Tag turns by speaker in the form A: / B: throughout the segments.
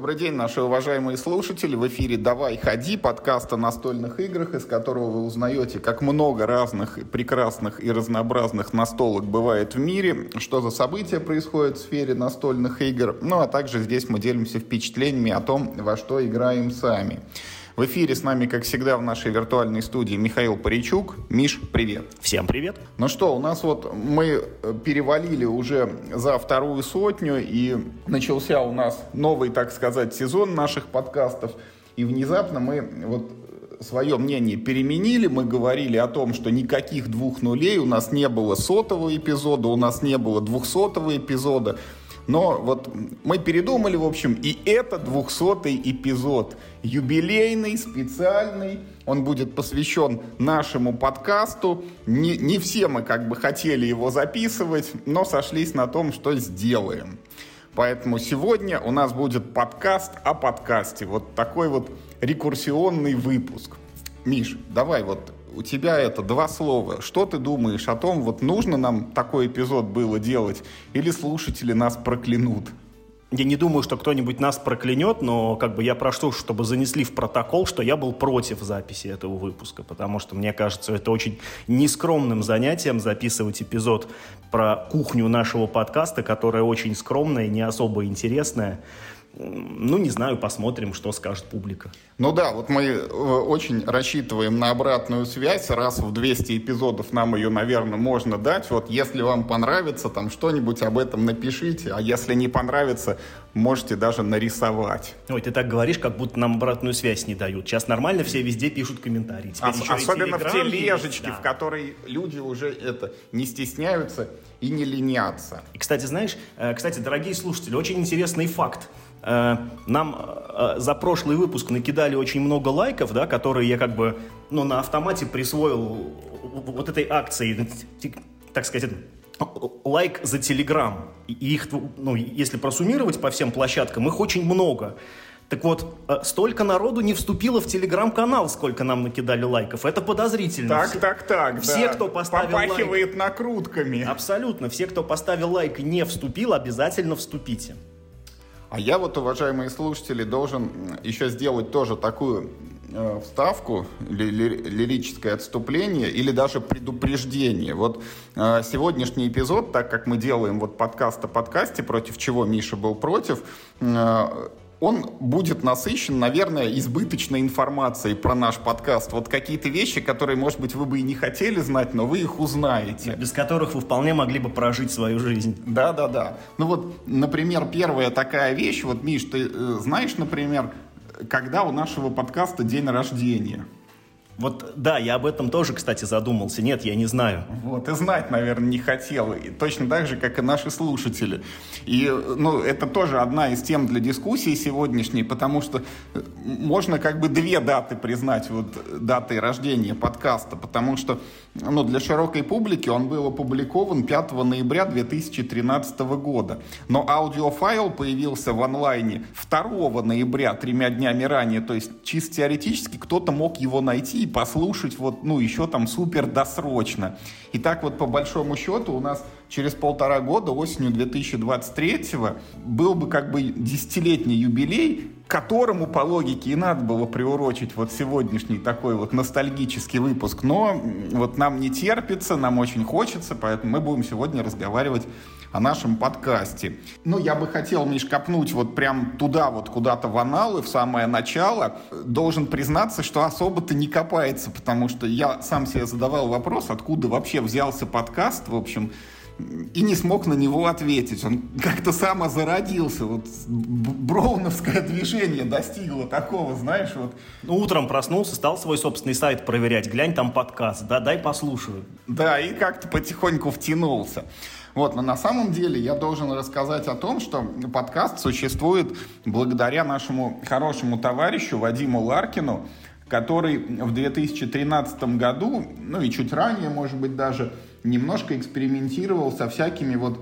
A: Добрый день, наши уважаемые слушатели. В эфире «Давай, ходи» подкаст о настольных играх, из которого вы узнаете, как много разных, прекрасных и разнообразных настолок бывает в мире, что за события происходят в сфере настольных игр. Ну а также здесь мы делимся впечатлениями о том, во что играем сами. В эфире с нами, как всегда, в нашей виртуальной студии Михаил Паричук. Миш, привет.
B: Всем привет.
A: Ну что, у нас вот мы э, перевалили уже за вторую сотню, и начался у нас новый, так сказать, сезон наших подкастов. И внезапно мы вот свое мнение переменили. Мы говорили о том, что никаких двух нулей, у нас не было сотого эпизода, у нас не было двухсотого эпизода. Но вот мы передумали, в общем, и это 200-й эпизод. Юбилейный, специальный. Он будет посвящен нашему подкасту. Не, не все мы как бы хотели его записывать, но сошлись на том, что сделаем. Поэтому сегодня у нас будет подкаст о подкасте. Вот такой вот рекурсионный выпуск. Миш, давай вот у тебя это два слова. Что ты думаешь о том, вот нужно нам такой эпизод было делать, или слушатели нас проклянут?
B: Я не думаю, что кто-нибудь нас проклянет, но как бы я прошу, чтобы занесли в протокол, что я был против записи этого выпуска, потому что мне кажется, это очень нескромным занятием записывать эпизод про кухню нашего подкаста, которая очень скромная, не особо интересная. Ну, не знаю, посмотрим, что скажет публика.
A: Ну да, вот мы э, очень рассчитываем на обратную связь. Раз в 200 эпизодов нам ее, наверное, можно дать. Вот если вам понравится, там что-нибудь об этом напишите. А если не понравится, можете даже нарисовать.
B: Ой, ты так говоришь, как будто нам обратную связь не дают. Сейчас нормально все везде пишут комментарии.
A: Ос- особенно в тележечке, да. в которой люди уже это не стесняются и не ленятся.
B: И, кстати, знаешь, э, кстати, дорогие слушатели, очень интересный факт. Э, нам э, за прошлый выпуск накидали очень много лайков, да, которые я как бы ну, на автомате присвоил вот этой акции, так сказать, лайк за Телеграм. И их, ну, если просуммировать по всем площадкам, их очень много. Так вот, э, столько народу не вступило в телеграм-канал, сколько нам накидали лайков. Это подозрительно.
A: Так, все, так, так.
B: Все, да. кто поставил
A: Попахивает
B: лайк...
A: накрутками.
B: Абсолютно. Все, кто поставил лайк и не вступил, обязательно вступите.
A: А я вот, уважаемые слушатели, должен еще сделать тоже такую э, вставку, ли, ли, лирическое отступление или даже предупреждение. Вот э, сегодняшний эпизод, так как мы делаем вот подкаст о подкасте, против чего Миша был против, э, он будет насыщен, наверное, избыточной информацией про наш подкаст. Вот какие-то вещи, которые, может быть, вы бы и не хотели знать, но вы их узнаете.
B: Без которых вы вполне могли бы прожить свою жизнь.
A: Да, да, да. Ну вот, например, первая такая вещь. Вот, Миш, ты э, знаешь, например, когда у нашего подкаста день рождения?
B: Вот да, я об этом тоже, кстати, задумался. Нет, я не знаю.
A: Вот, и знать, наверное, не хотел. И точно так же, как и наши слушатели. И, ну, это тоже одна из тем для дискуссии сегодняшней, потому что э, можно как бы две даты признать, вот даты рождения подкаста, потому что, ну, для широкой публики он был опубликован 5 ноября 2013 года. Но аудиофайл появился в онлайне 2 ноября, тремя днями ранее. То есть, чисто теоретически, кто-то мог его найти и послушать вот, ну, еще там супер досрочно. И так вот по большому счету у нас через полтора года, осенью 2023 был бы как бы десятилетний юбилей, которому по логике и надо было приурочить вот сегодняшний такой вот ностальгический выпуск. Но вот нам не терпится, нам очень хочется, поэтому мы будем сегодня разговаривать о нашем подкасте. Ну, я бы хотел, Миш, копнуть вот прям туда вот куда-то в аналы, в самое начало. Должен признаться, что особо-то не копается, потому что я сам себе задавал вопрос, откуда вообще взялся подкаст, в общем, и не смог на него ответить. Он как-то само зародился. Вот броуновское движение достигло такого, знаешь, вот.
B: Ну, утром проснулся, стал свой собственный сайт проверять. Глянь, там подкаст, да, дай послушаю.
A: Да, и как-то потихоньку втянулся. Вот, но на самом деле я должен рассказать о том, что подкаст существует благодаря нашему хорошему товарищу Вадиму Ларкину, который в 2013 году, ну и чуть ранее, может быть, даже немножко экспериментировал со всякими вот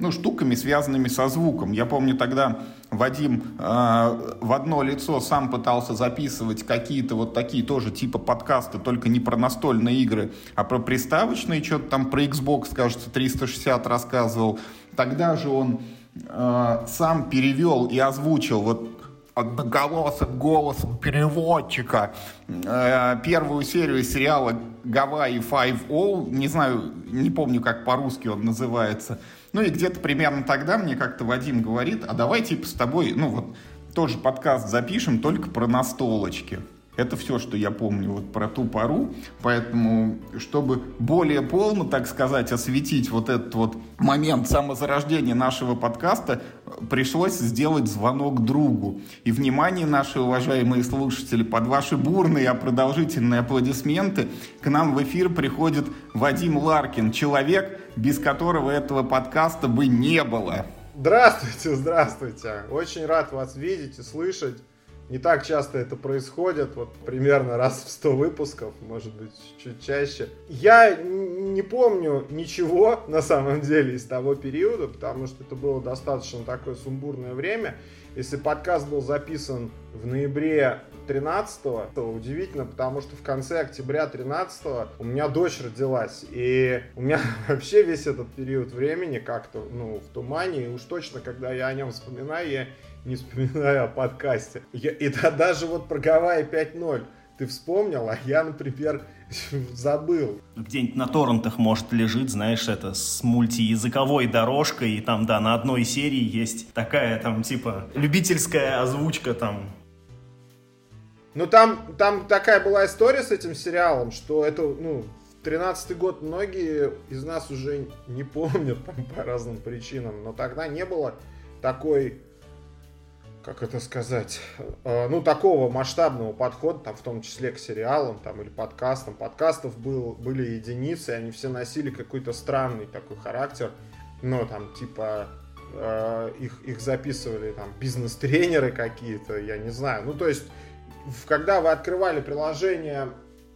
A: ну, штуками, связанными со звуком. Я помню тогда Вадим э, в одно лицо сам пытался записывать какие-то вот такие тоже типа подкасты, только не про настольные игры, а про приставочные, что-то там про Xbox, кажется, 360 рассказывал. Тогда же он э, сам перевел и озвучил вот одноголосым голосом переводчика э, первую серию сериала Гавайи Five O, не знаю, не помню, как по-русски он называется. Ну и где-то примерно тогда мне как-то Вадим говорит, а давай типа с тобой, ну вот, тоже подкаст запишем, только про настолочки. Это все, что я помню вот про ту пару. Поэтому, чтобы более полно, так сказать, осветить вот этот вот момент самозарождения нашего подкаста, пришлось сделать звонок другу. И внимание, наши уважаемые слушатели, под ваши бурные, а продолжительные аплодисменты к нам в эфир приходит Вадим Ларкин, человек, без которого этого подкаста бы не было.
C: Здравствуйте, здравствуйте. Очень рад вас видеть и слышать. Не так часто это происходит, вот примерно раз в 100 выпусков, может быть, чуть чаще. Я не помню ничего, на самом деле, из того периода, потому что это было достаточно такое сумбурное время. Если подкаст был записан в ноябре 13 то удивительно, потому что в конце октября 13 у меня дочь родилась. И у меня вообще весь этот период времени как-то, ну, в тумане. И уж точно, когда я о нем вспоминаю, я не вспоминаю о подкасте. Я, и да, даже вот про Гавайи 5.0 ты вспомнил, а я, например, забыл.
B: Где-нибудь на торрентах, может, лежит, знаешь, это с мультиязыковой дорожкой, и там, да, на одной серии есть такая, там, типа, любительская озвучка, там,
C: ну, там, там такая была история с этим сериалом, что это, ну, 13-й год многие из нас уже не помнят там, по разным причинам, но тогда не было такой как это сказать, э, ну, такого масштабного подхода, там, в том числе к сериалам, там, или подкастам. Подкастов был, были единицы, они все носили какой-то странный такой характер, ну, там, типа, э, их, их записывали, там, бизнес-тренеры какие-то, я не знаю. Ну, то есть, когда вы открывали приложение,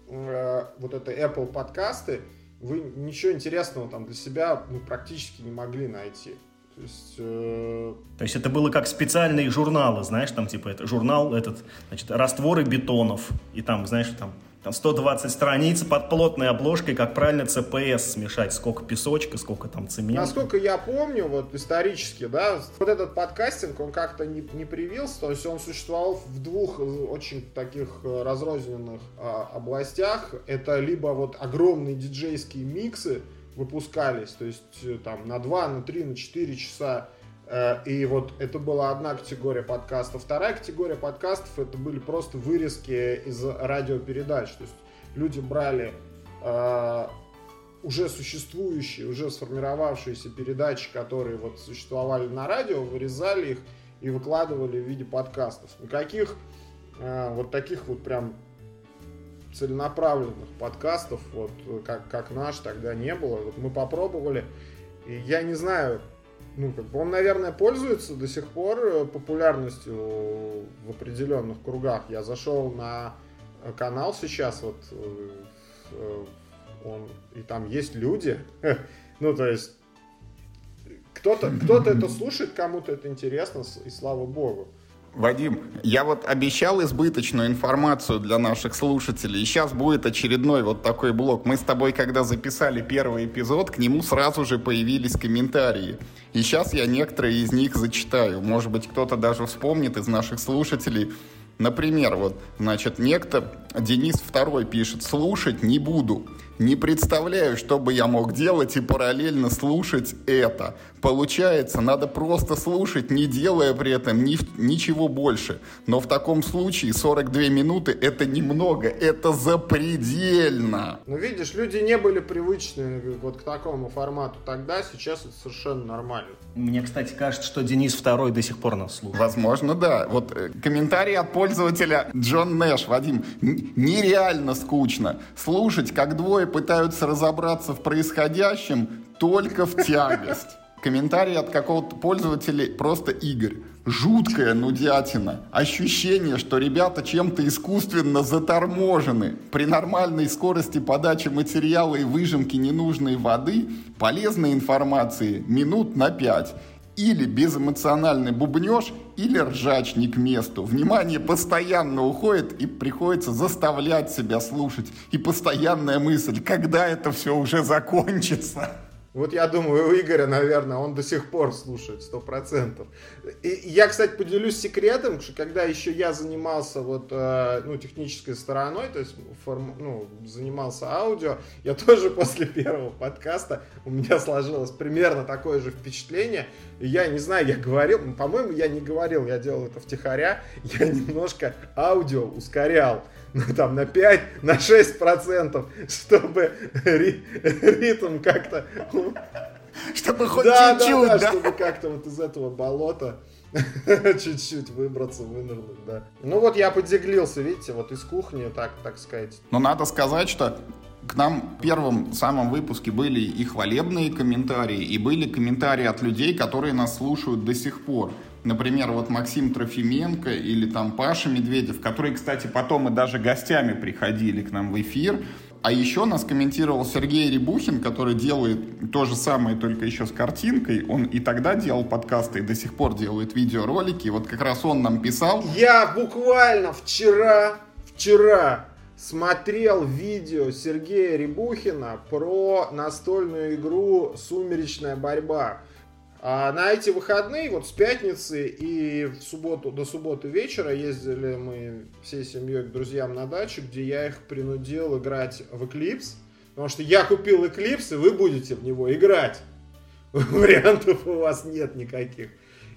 C: э, вот это Apple подкасты, вы ничего интересного там для себя ну, практически не могли найти. То есть,
B: э... То есть это было как специальные журналы, знаешь, там типа это журнал этот, значит, растворы бетонов, и там, знаешь, там, там 120 страниц под плотной обложкой, как правильно ЦПС смешать, сколько песочка, сколько там цемента.
C: Насколько я помню, вот исторически, да, вот этот подкастинг, он как-то не, не привился, то есть он существовал в двух очень таких э, разрозненных а, областях. Это либо вот огромные диджейские миксы, выпускались, то есть э, там на 2, на 3, на 4 часа. Э, и вот это была одна категория подкастов. Вторая категория подкастов это были просто вырезки из радиопередач. То есть люди брали э, уже существующие, уже сформировавшиеся передачи, которые вот существовали на радио, вырезали их и выкладывали в виде подкастов. Никаких вот таких вот прям целенаправленных подкастов, вот как, как наш, тогда не было. Вот мы попробовали, и я не знаю, ну, как бы он, наверное, пользуется до сих пор э, популярностью в определенных кругах. Я зашел на канал сейчас, вот э, он, и там есть люди, ну, то есть кто-то кто это слушает, кому-то это интересно, и слава богу.
A: Вадим, я вот обещал избыточную информацию для наших слушателей, сейчас будет очередной вот такой блок. Мы с тобой, когда записали первый эпизод, к нему сразу же появились комментарии. И сейчас я некоторые из них зачитаю. Может быть, кто-то даже вспомнит из наших слушателей. Например, вот, значит, некто Денис Второй пишет «Слушать не буду». Не представляю, что бы я мог делать и параллельно слушать это. Получается, надо просто слушать, не делая при этом ни, ничего больше. Но в таком случае 42 минуты это немного, это запредельно.
C: Ну видишь, люди не были привычны вот к такому формату тогда, сейчас это совершенно нормально.
B: Мне, кстати, кажется, что Денис Второй до сих пор нас слушает.
A: Возможно, да. Вот э, комментарий от пользователя Джон Нэш. Вадим, нереально скучно слушать, как двое двое пытаются разобраться в происходящем только в тягость. Комментарий от какого-то пользователя просто Игорь. Жуткая нудятина. Ощущение, что ребята чем-то искусственно заторможены. При нормальной скорости подачи материала и выжимки ненужной воды полезной информации минут на пять или безэмоциональный бубнеж, или ржач не к месту. Внимание постоянно уходит и приходится заставлять себя слушать. И постоянная мысль, когда это все уже закончится.
C: Вот я думаю, у Игоря, наверное, он до сих пор слушает, сто процентов. И я, кстати, поделюсь секретом, что когда еще я занимался вот, э, ну, технической стороной, то есть форм, ну, занимался аудио, я тоже после первого подкаста, у меня сложилось примерно такое же впечатление. Я не знаю, я говорил, по-моему, я не говорил, я делал это втихаря, я немножко аудио ускорял там, на 5, на 6 процентов, чтобы ри, ритм как-то...
A: Чтобы хоть да, чуть-чуть, да,
C: да, да, чтобы как-то вот из этого болота чуть-чуть выбраться, вынырнуть, да. Ну вот я подзеглился, видите, вот из кухни, так, так сказать.
A: Но надо сказать, что к нам в первом самом выпуске были и хвалебные комментарии, и были комментарии от людей, которые нас слушают до сих пор. Например, вот Максим Трофименко или там Паша Медведев, которые, кстати, потом и даже гостями приходили к нам в эфир. А еще нас комментировал Сергей Рябухин, который делает то же самое, только еще с картинкой. Он и тогда делал подкасты, и до сих пор делает видеоролики. И вот как раз он нам писал.
C: Я буквально вчера, вчера смотрел видео Сергея Рябухина про настольную игру «Сумеречная борьба». А на эти выходные, вот с пятницы и в субботу, до субботы вечера ездили мы всей семьей к друзьям на дачу, где я их принудил играть в Eclipse. Потому что я купил Eclipse, и вы будете в него играть. Вариантов у вас нет никаких.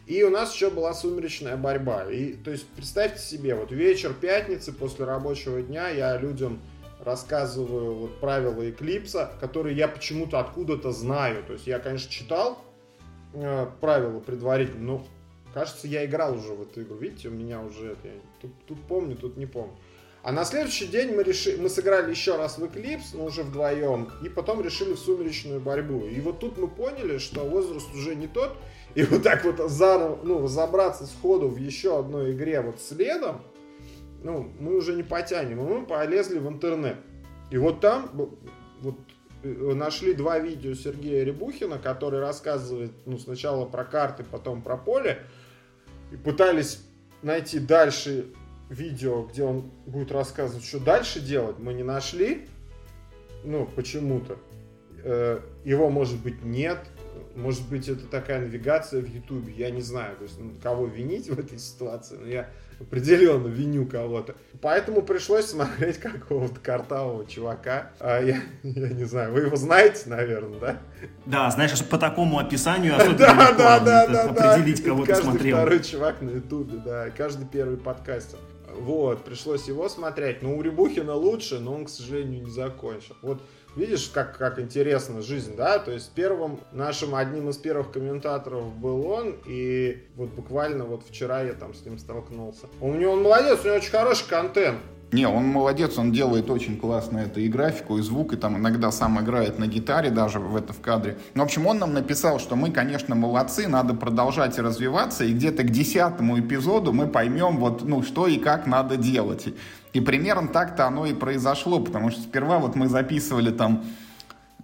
C: И у нас еще была сумеречная борьба. И, то есть, представьте себе, вот вечер пятницы после рабочего дня я людям рассказываю вот правила Эклипса, которые я почему-то откуда-то знаю. То есть я, конечно, читал э, правила предварительно. Но, кажется, я играл уже в эту игру. Видите, у меня уже это, тут, тут помню, тут не помню. А на следующий день мы, решили, мы сыграли еще раз в Eclipse, но уже вдвоем, и потом решили в сумеречную борьбу. И вот тут мы поняли, что возраст уже не тот, и вот так вот заново, ну, разобраться сходу в еще одной игре вот следом, ну, мы уже не потянем. И мы полезли в интернет. И вот там вот нашли два видео Сергея Рябухина, который рассказывает ну, сначала про карты, потом про поле. И пытались найти дальше видео, где он будет рассказывать, что дальше делать. Мы не нашли. Ну, почему-то. Э, его, может быть, нет. Может быть, это такая навигация в Ютубе. Я не знаю, то есть, ну, кого винить в этой ситуации. Но я определенно виню кого-то. Поэтому пришлось смотреть какого-то картавого чувака. А я, я не знаю, вы его знаете, наверное, да?
B: Да, знаешь, по такому описанию особенно да, да, да, да, определить, кого ты смотрел.
C: Второй чувак на ютубе, да, каждый первый подкастер. Вот, пришлось его смотреть. Но у Рябухина лучше, но он, к сожалению, не закончил. Вот Видишь, как, как интересна жизнь, да? То есть первым нашим, одним из первых комментаторов был он, и вот буквально вот вчера я там с ним столкнулся. У него он молодец, у него очень хороший контент.
A: Не, он молодец, он делает очень классно это и графику, и звук, и там иногда сам играет на гитаре даже в это в кадре. Ну, в общем, он нам написал, что мы, конечно, молодцы, надо продолжать развиваться, и где-то к десятому эпизоду мы поймем, вот, ну, что и как надо делать. И примерно так-то оно и произошло, потому что сперва вот мы записывали там,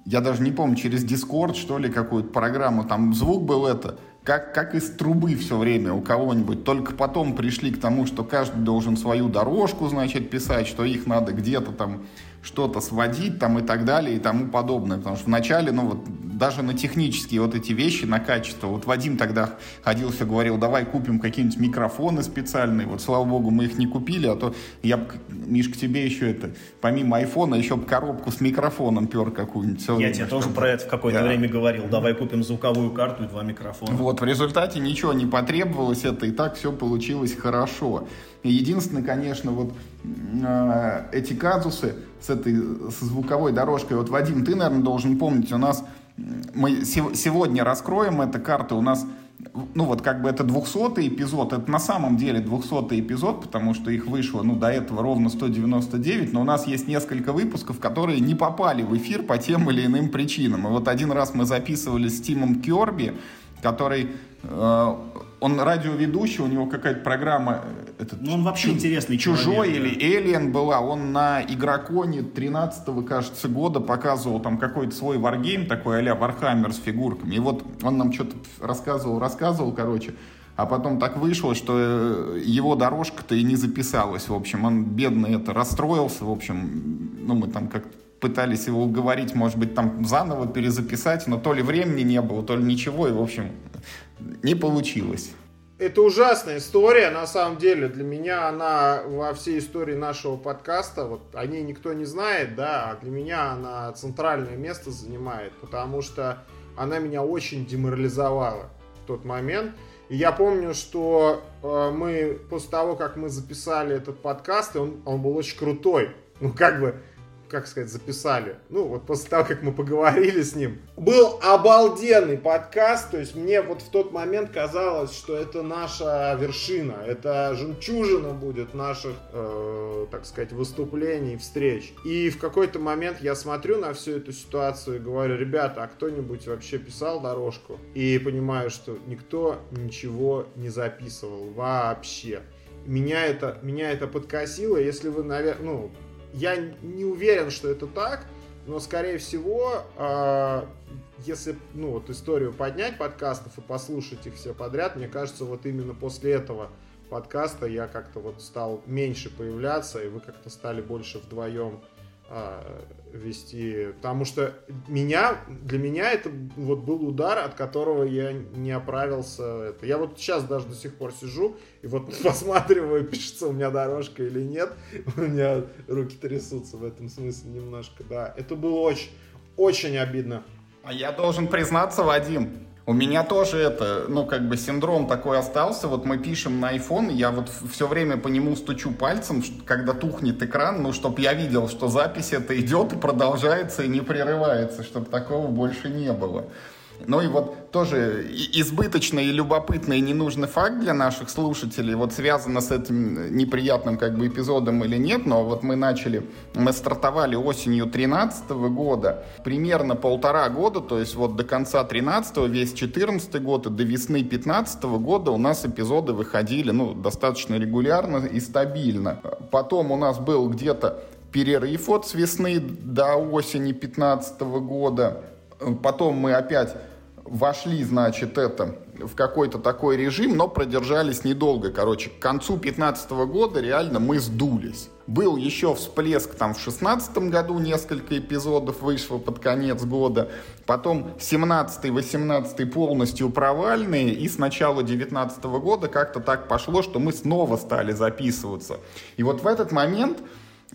A: я даже не помню, через Discord, что ли, какую-то программу, там звук был это, как, как из трубы все время у кого-нибудь. Только потом пришли к тому, что каждый должен свою дорожку, значит, писать, что их надо где-то там что-то сводить там и так далее и тому подобное. Потому что вначале, ну вот, даже на технические вот эти вещи, на качество. Вот Вадим тогда ходил, все говорил, давай купим какие-нибудь микрофоны специальные. Вот, слава богу, мы их не купили, а то я, Миш, к тебе еще это, помимо айфона, еще бы коробку с микрофоном пер какую-нибудь.
B: Я тебе тоже про это в какое-то да. время говорил. Давай купим звуковую карту и два микрофона.
A: Вот, в результате ничего не потребовалось, это и так все получилось хорошо. Единственное, конечно, вот э, эти казусы с этой с звуковой дорожкой. Вот, Вадим, ты, наверное, должен помнить, у нас мы сегодня раскроем эту карту, у нас ну вот как бы это 200 эпизод, это на самом деле 200 эпизод, потому что их вышло, ну, до этого ровно 199, но у нас есть несколько выпусков, которые не попали в эфир по тем или иным причинам. И вот один раз мы записывали с Тимом Керби, который э, он радиоведущий, у него какая-то программа...
B: Э, этот, ну, он вообще чу- интересный
A: Чужой
B: человек,
A: или Alien была. Он на Игроконе 13-го, кажется, года показывал там какой-то свой варгейм такой а-ля Warhammer с фигурками. И вот он нам что-то рассказывал, рассказывал, короче. А потом так вышло, что э, его дорожка-то и не записалась. В общем, он бедный это расстроился. В общем, ну, мы там как-то пытались его уговорить, может быть, там заново перезаписать, но то ли времени не было, то ли ничего, и, в общем, не получилось.
C: Это ужасная история, на самом деле. Для меня она во всей истории нашего подкаста, вот о ней никто не знает, да, а для меня она центральное место занимает, потому что она меня очень деморализовала в тот момент. И я помню, что э, мы после того, как мы записали этот подкаст, он, он был очень крутой. Ну, как бы, как сказать, записали. Ну, вот после того, как мы поговорили с ним. Был обалденный подкаст, то есть мне вот в тот момент казалось, что это наша вершина, это жемчужина будет наших, э, так сказать, выступлений, встреч. И в какой-то момент я смотрю на всю эту ситуацию и говорю, ребята, а кто-нибудь вообще писал дорожку? И понимаю, что никто ничего не записывал вообще меня это, меня это подкосило. Если вы, наверное, ну, я не уверен, что это так, но, скорее всего, э, если, ну, вот историю поднять подкастов и послушать их все подряд, мне кажется, вот именно после этого подкаста я как-то вот стал меньше появляться, и вы как-то стали больше вдвоем а, вести, потому что меня, для меня это вот был удар, от которого я не оправился. Это. Я вот сейчас даже до сих пор сижу и вот посматриваю, пишется у меня дорожка или нет. У меня руки трясутся в этом смысле немножко, да. Это было очень, очень обидно.
A: А я должен признаться, Вадим, у меня тоже это, ну, как бы синдром такой остался. Вот мы пишем на iPhone, я вот все время по нему стучу пальцем, когда тухнет экран, ну, чтобы я видел, что запись это идет и продолжается, и не прерывается, чтобы такого больше не было. Ну и вот тоже избыточный и любопытный и ненужный факт для наших слушателей, вот связано с этим неприятным как бы эпизодом или нет, но вот мы начали, мы стартовали осенью 2013 года, примерно полтора года, то есть вот до конца 13 весь 14 год и до весны 15 года у нас эпизоды выходили, ну, достаточно регулярно и стабильно. Потом у нас был где-то перерыв от с весны до осени 15 года, Потом мы опять вошли, значит, это в какой-то такой режим, но продержались недолго. Короче, к концу 2015 года реально мы сдулись. Был еще всплеск там в 2016 году, несколько эпизодов вышло под конец года. Потом 17-18 полностью провальные. И с начала 2019 года как-то так пошло, что мы снова стали записываться. И вот в этот момент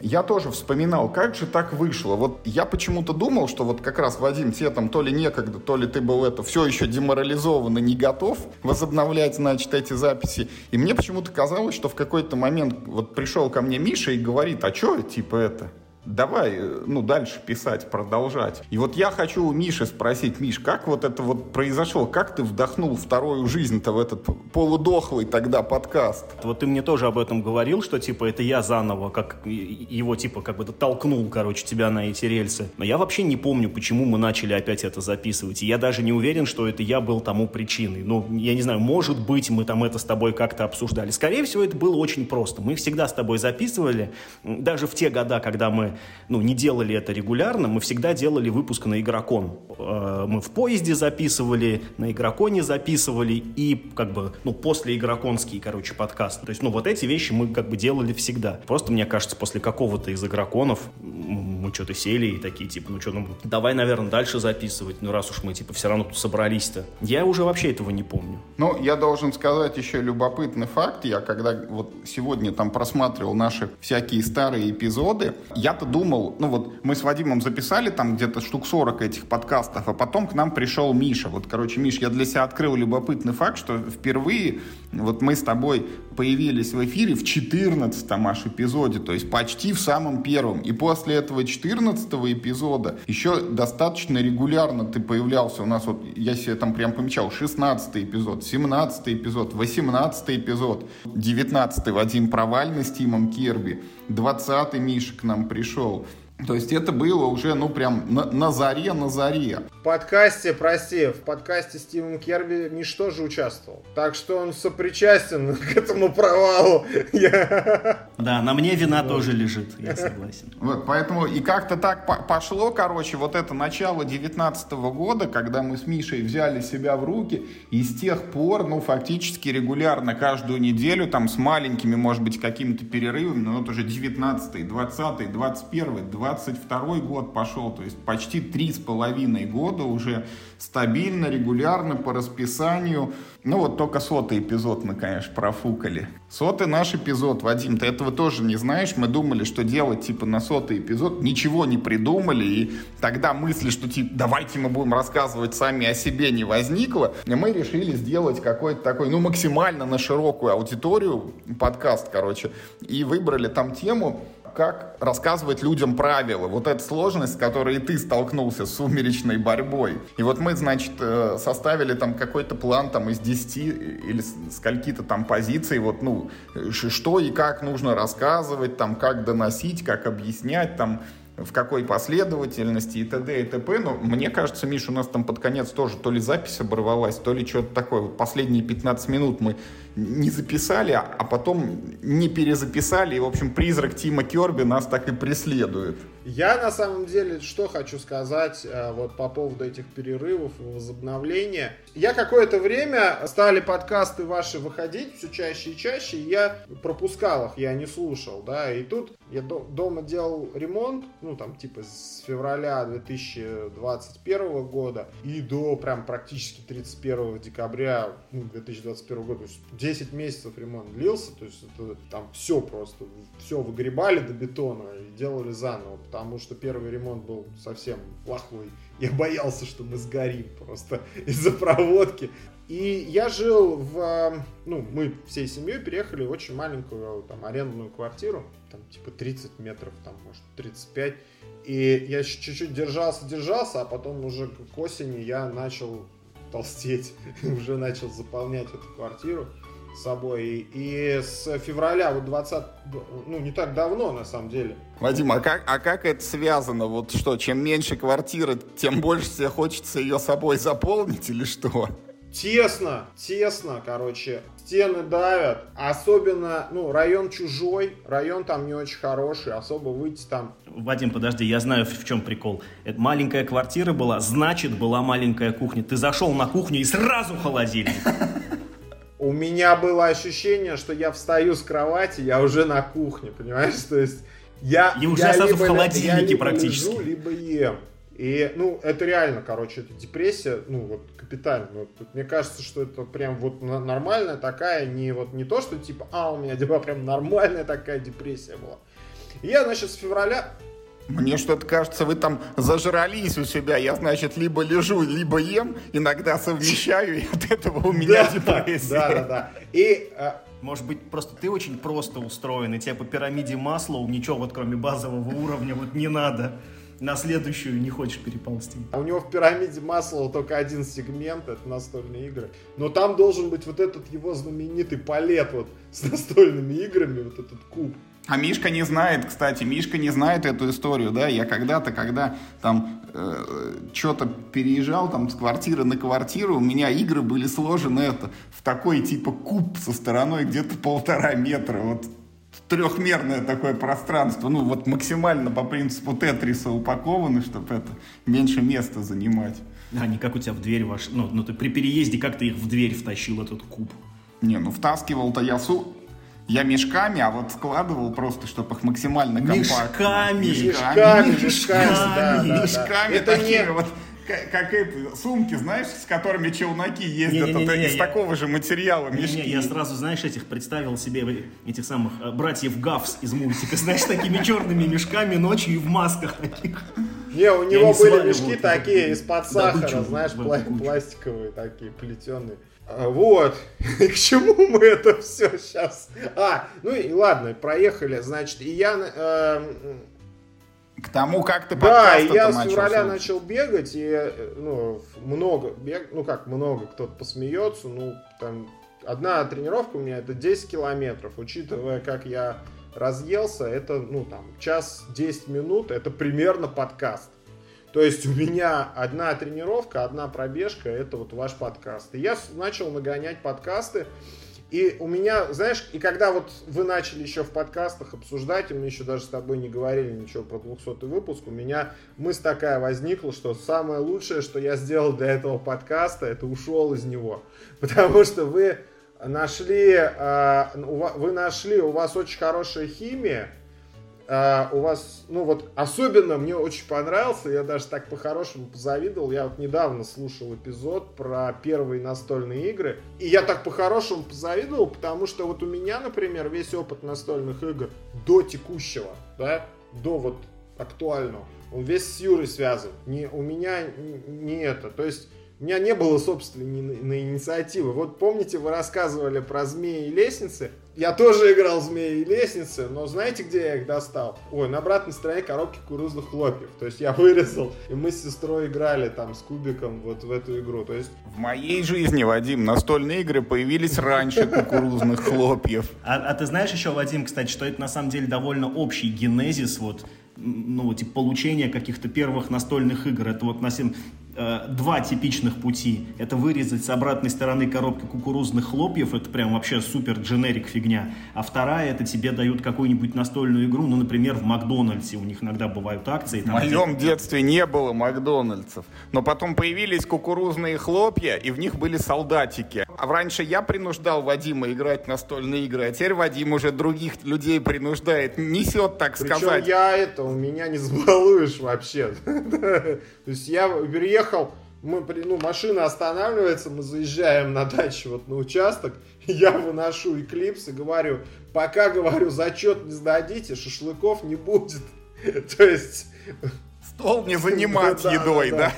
A: я тоже вспоминал, как же так вышло. Вот я почему-то думал, что вот как раз, Вадим, тебе там то ли некогда, то ли ты был это все еще деморализован и не готов возобновлять, значит, эти записи. И мне почему-то казалось, что в какой-то момент вот пришел ко мне Миша и говорит, а что, типа это, давай, э, ну, дальше писать, продолжать. И вот я хочу у Миши спросить, Миш, как вот это вот произошло? Как ты вдохнул вторую жизнь-то в этот полудохлый тогда подкаст?
B: Вот ты мне тоже об этом говорил, что, типа, это я заново, как его, типа, как бы толкнул, короче, тебя на эти рельсы. Но я вообще не помню, почему мы начали опять это записывать. И я даже не уверен, что это я был тому причиной. Ну, я не знаю, может быть, мы там это с тобой как-то обсуждали. Скорее всего, это было очень просто. Мы всегда с тобой записывали, даже в те года, когда мы ну, не делали это регулярно, мы всегда делали выпуск на игрокон. Э, мы в поезде записывали, на игроконе записывали и как бы, ну, после игроконский, короче, подкаст. То есть, ну, вот эти вещи мы как бы делали всегда. Просто, мне кажется, после какого-то из игроконов мы что-то сели и такие, типа, ну что, ну, давай, наверное, дальше записывать, ну, раз уж мы, типа, все равно тут собрались-то. Я уже вообще этого не помню.
A: Ну, я должен сказать еще любопытный факт. Я когда вот сегодня там просматривал наши всякие старые эпизоды, я-то думал, ну вот мы с Вадимом записали там где-то штук 40 этих подкастов, а потом к нам пришел Миша. Вот, короче, Миш, я для себя открыл любопытный факт, что впервые вот мы с тобой появились в эфире в 14 аж эпизоде, то есть почти в самом первом. И после этого 14 эпизода еще достаточно регулярно ты появлялся. У нас вот, я себе там прям помечал, 16 эпизод, 17 эпизод, 18 эпизод, 19 Вадим Провальный с Тимом Керби, 20 Миша к нам пришел. То есть это было уже, ну, прям на, на заре, на заре.
C: В подкасте, прости, в подкасте Стивен Керби Миш тоже участвовал. Так что он сопричастен к этому провалу.
B: Да, на мне вина тоже лежит, я согласен.
A: Вот, поэтому и как-то так пошло, короче, вот это начало 19 года, когда мы с Мишей взяли себя в руки, и с тех пор, ну, фактически регулярно, каждую неделю, там, с маленькими, может быть, какими-то перерывами, но вот уже 19 20 21 20 22 год пошел, то есть почти три с половиной года уже стабильно, регулярно, по расписанию. Ну вот только сотый эпизод мы, конечно, профукали. Сотый наш эпизод, Вадим, ты этого тоже не знаешь. Мы думали, что делать типа на сотый эпизод. Ничего не придумали. И тогда мысли, что типа давайте мы будем рассказывать сами о себе не возникло. И мы решили сделать какой-то такой, ну максимально на широкую аудиторию подкаст, короче. И выбрали там тему как рассказывать людям правила. Вот эта сложность, с которой и ты столкнулся с сумеречной борьбой. И вот мы, значит, э, составили там какой-то план там из 10 или скольки-то там позиций, вот, ну, что и как нужно рассказывать, там, как доносить, как объяснять, там, в какой последовательности и т.д. и т.п. Но мне кажется, Миш, у нас там под конец тоже то ли запись оборвалась, то ли что-то такое. Вот последние 15 минут мы не записали, а потом не перезаписали. И, в общем, призрак Тима Керби нас так и преследует.
C: Я на самом деле что хочу сказать э, вот по поводу этих перерывов и возобновления. Я какое-то время стали подкасты ваши выходить все чаще и чаще, и я пропускал их, я не слушал, да, и тут я дома делал ремонт, ну там типа с февраля 2021 года и до прям практически 31 декабря ну, 2021 года, то есть 10 месяцев ремонт длился, то есть это там все просто, все выгребали до бетона и делали заново, потому что первый ремонт был совсем плохой. Я боялся, что мы сгорим просто из-за проводки. И я жил в... Ну, мы всей семьей переехали в очень маленькую там арендную квартиру. Там типа 30 метров, там может 35. И я чуть-чуть держался, держался, а потом уже к осени я начал толстеть. уже начал заполнять эту квартиру собой. И с февраля вот 20, ну не так давно на самом деле.
A: Вадим, а как, а как это связано? Вот что, чем меньше квартиры, тем больше тебе хочется ее собой заполнить или что?
C: Тесно, тесно, короче, стены давят, особенно, ну, район чужой, район там не очень хороший, особо выйти там.
B: Вадим, подожди, я знаю, в чем прикол. Это маленькая квартира была, значит, была маленькая кухня. Ты зашел на кухню и сразу холодильник.
C: У меня было ощущение, что я встаю с кровати, я уже на кухне, понимаешь? То есть я,
B: и уже
C: я
B: сразу
C: либо,
B: в холодильнике
C: я либо
B: практически.
C: Лежу, либо ем. И, ну, это реально, короче, это депрессия, ну, вот, капитально. Вот, мне кажется, что это прям вот нормальная такая, не вот, не то, что типа, а, у меня дела прям нормальная такая депрессия была. И я, значит, с февраля
A: мне что-то кажется, вы там зажрались у себя. Я, значит, либо лежу, либо ем, иногда совмещаю, и от этого у меня депрессия.
C: Да, да, да. И
B: а, может быть, просто ты очень просто устроен, и тебе по пирамиде масла ничего вот кроме базового уровня вот не надо. На следующую не хочешь переползти.
C: А у него в пирамиде масла только один сегмент, это настольные игры. Но там должен быть вот этот его знаменитый палет вот с настольными играми, вот этот куб.
A: А Мишка не знает, кстати, Мишка не знает эту историю, да, я когда-то, когда там э, что-то переезжал там с квартиры на квартиру, у меня игры были сложены это в такой типа куб со стороной где-то полтора метра, вот трехмерное такое пространство, ну вот максимально по принципу Тетриса упакованы, чтобы это меньше места занимать.
B: А не как у тебя в дверь ваш, ну, ну ты при переезде как ты их в дверь втащил этот куб?
A: Не, ну втаскивал-то я су я мешками, а вот складывал просто, чтобы их максимально
B: компактно.
C: Мешками! Мешками, мешками, мешками, да,
A: да, мешками Это такие не... вот как, как это, сумки, знаешь, с которыми челноки ездят, не, не, не, не, из я, такого же материала мешки. Не,
B: не, я сразу, знаешь, этих представил себе этих самых э, братьев Гавс из мультика, знаешь, такими черными мешками ночью и в масках таких.
C: Не, у него были мешки такие из-под сахара, знаешь, пластиковые такие, плетеные. А, вот, к чему мы это все сейчас? А, ну и ладно, проехали, значит, и я... Э,
A: к тому, как ты
C: Да, я с февраля начал бегать, и э, ну, много, бег, ну как много, кто-то посмеется, ну там одна тренировка у меня это 10 километров, учитывая, как я разъелся, это ну там час 10 минут, это примерно подкаст. То есть у меня одна тренировка, одна пробежка, это вот ваш подкаст. И я начал нагонять подкасты. И у меня, знаешь, и когда вот вы начали еще в подкастах обсуждать, и мы еще даже с тобой не говорили ничего про 200 выпуск, у меня мысль такая возникла, что самое лучшее, что я сделал для этого подкаста, это ушел из него. Потому что вы нашли, а, вы нашли, у вас очень хорошая химия, а, у вас, ну вот, особенно мне очень понравился, я даже так по-хорошему позавидовал, я вот недавно слушал эпизод про первые настольные игры, и я так по-хорошему позавидовал, потому что вот у меня, например, весь опыт настольных игр до текущего, да, до вот актуального, он весь с Юрой связан. Не, у меня не это. То есть у меня не было собственной инициативы. Вот помните, вы рассказывали про змеи и лестницы? Я тоже играл в змеи и лестницы, но знаете, где я их достал? Ой, на обратной стороне коробки кукурузных хлопьев. То есть я вырезал, и мы с сестрой играли там с кубиком вот в эту игру. То есть...
A: В моей жизни, Вадим, настольные игры появились раньше кукурузных хлопьев.
B: А, а ты знаешь еще, Вадим, кстати, что это на самом деле довольно общий генезис вот ну, типа, получения каких-то первых настольных игр. Это вот, на Э, два типичных пути. Это вырезать с обратной стороны коробки кукурузных хлопьев, это прям вообще супер дженерик фигня. А вторая, это тебе дают какую-нибудь настольную игру, ну, например, в Макдональдсе, у них иногда бывают акции.
A: Там, в моем где... детстве не было Макдональдсов, но потом появились кукурузные хлопья, и в них были солдатики. А раньше я принуждал Вадима играть в настольные игры, а теперь Вадим уже других людей принуждает, несет, так Причем сказать.
C: я это, у меня не забалуешь вообще. То есть я переехал мы, ну, машина останавливается, мы заезжаем на дачу, вот на участок, я выношу эклипс и говорю, пока, говорю, зачет не сдадите, шашлыков не будет. То есть...
A: Стол не занимать едой, да?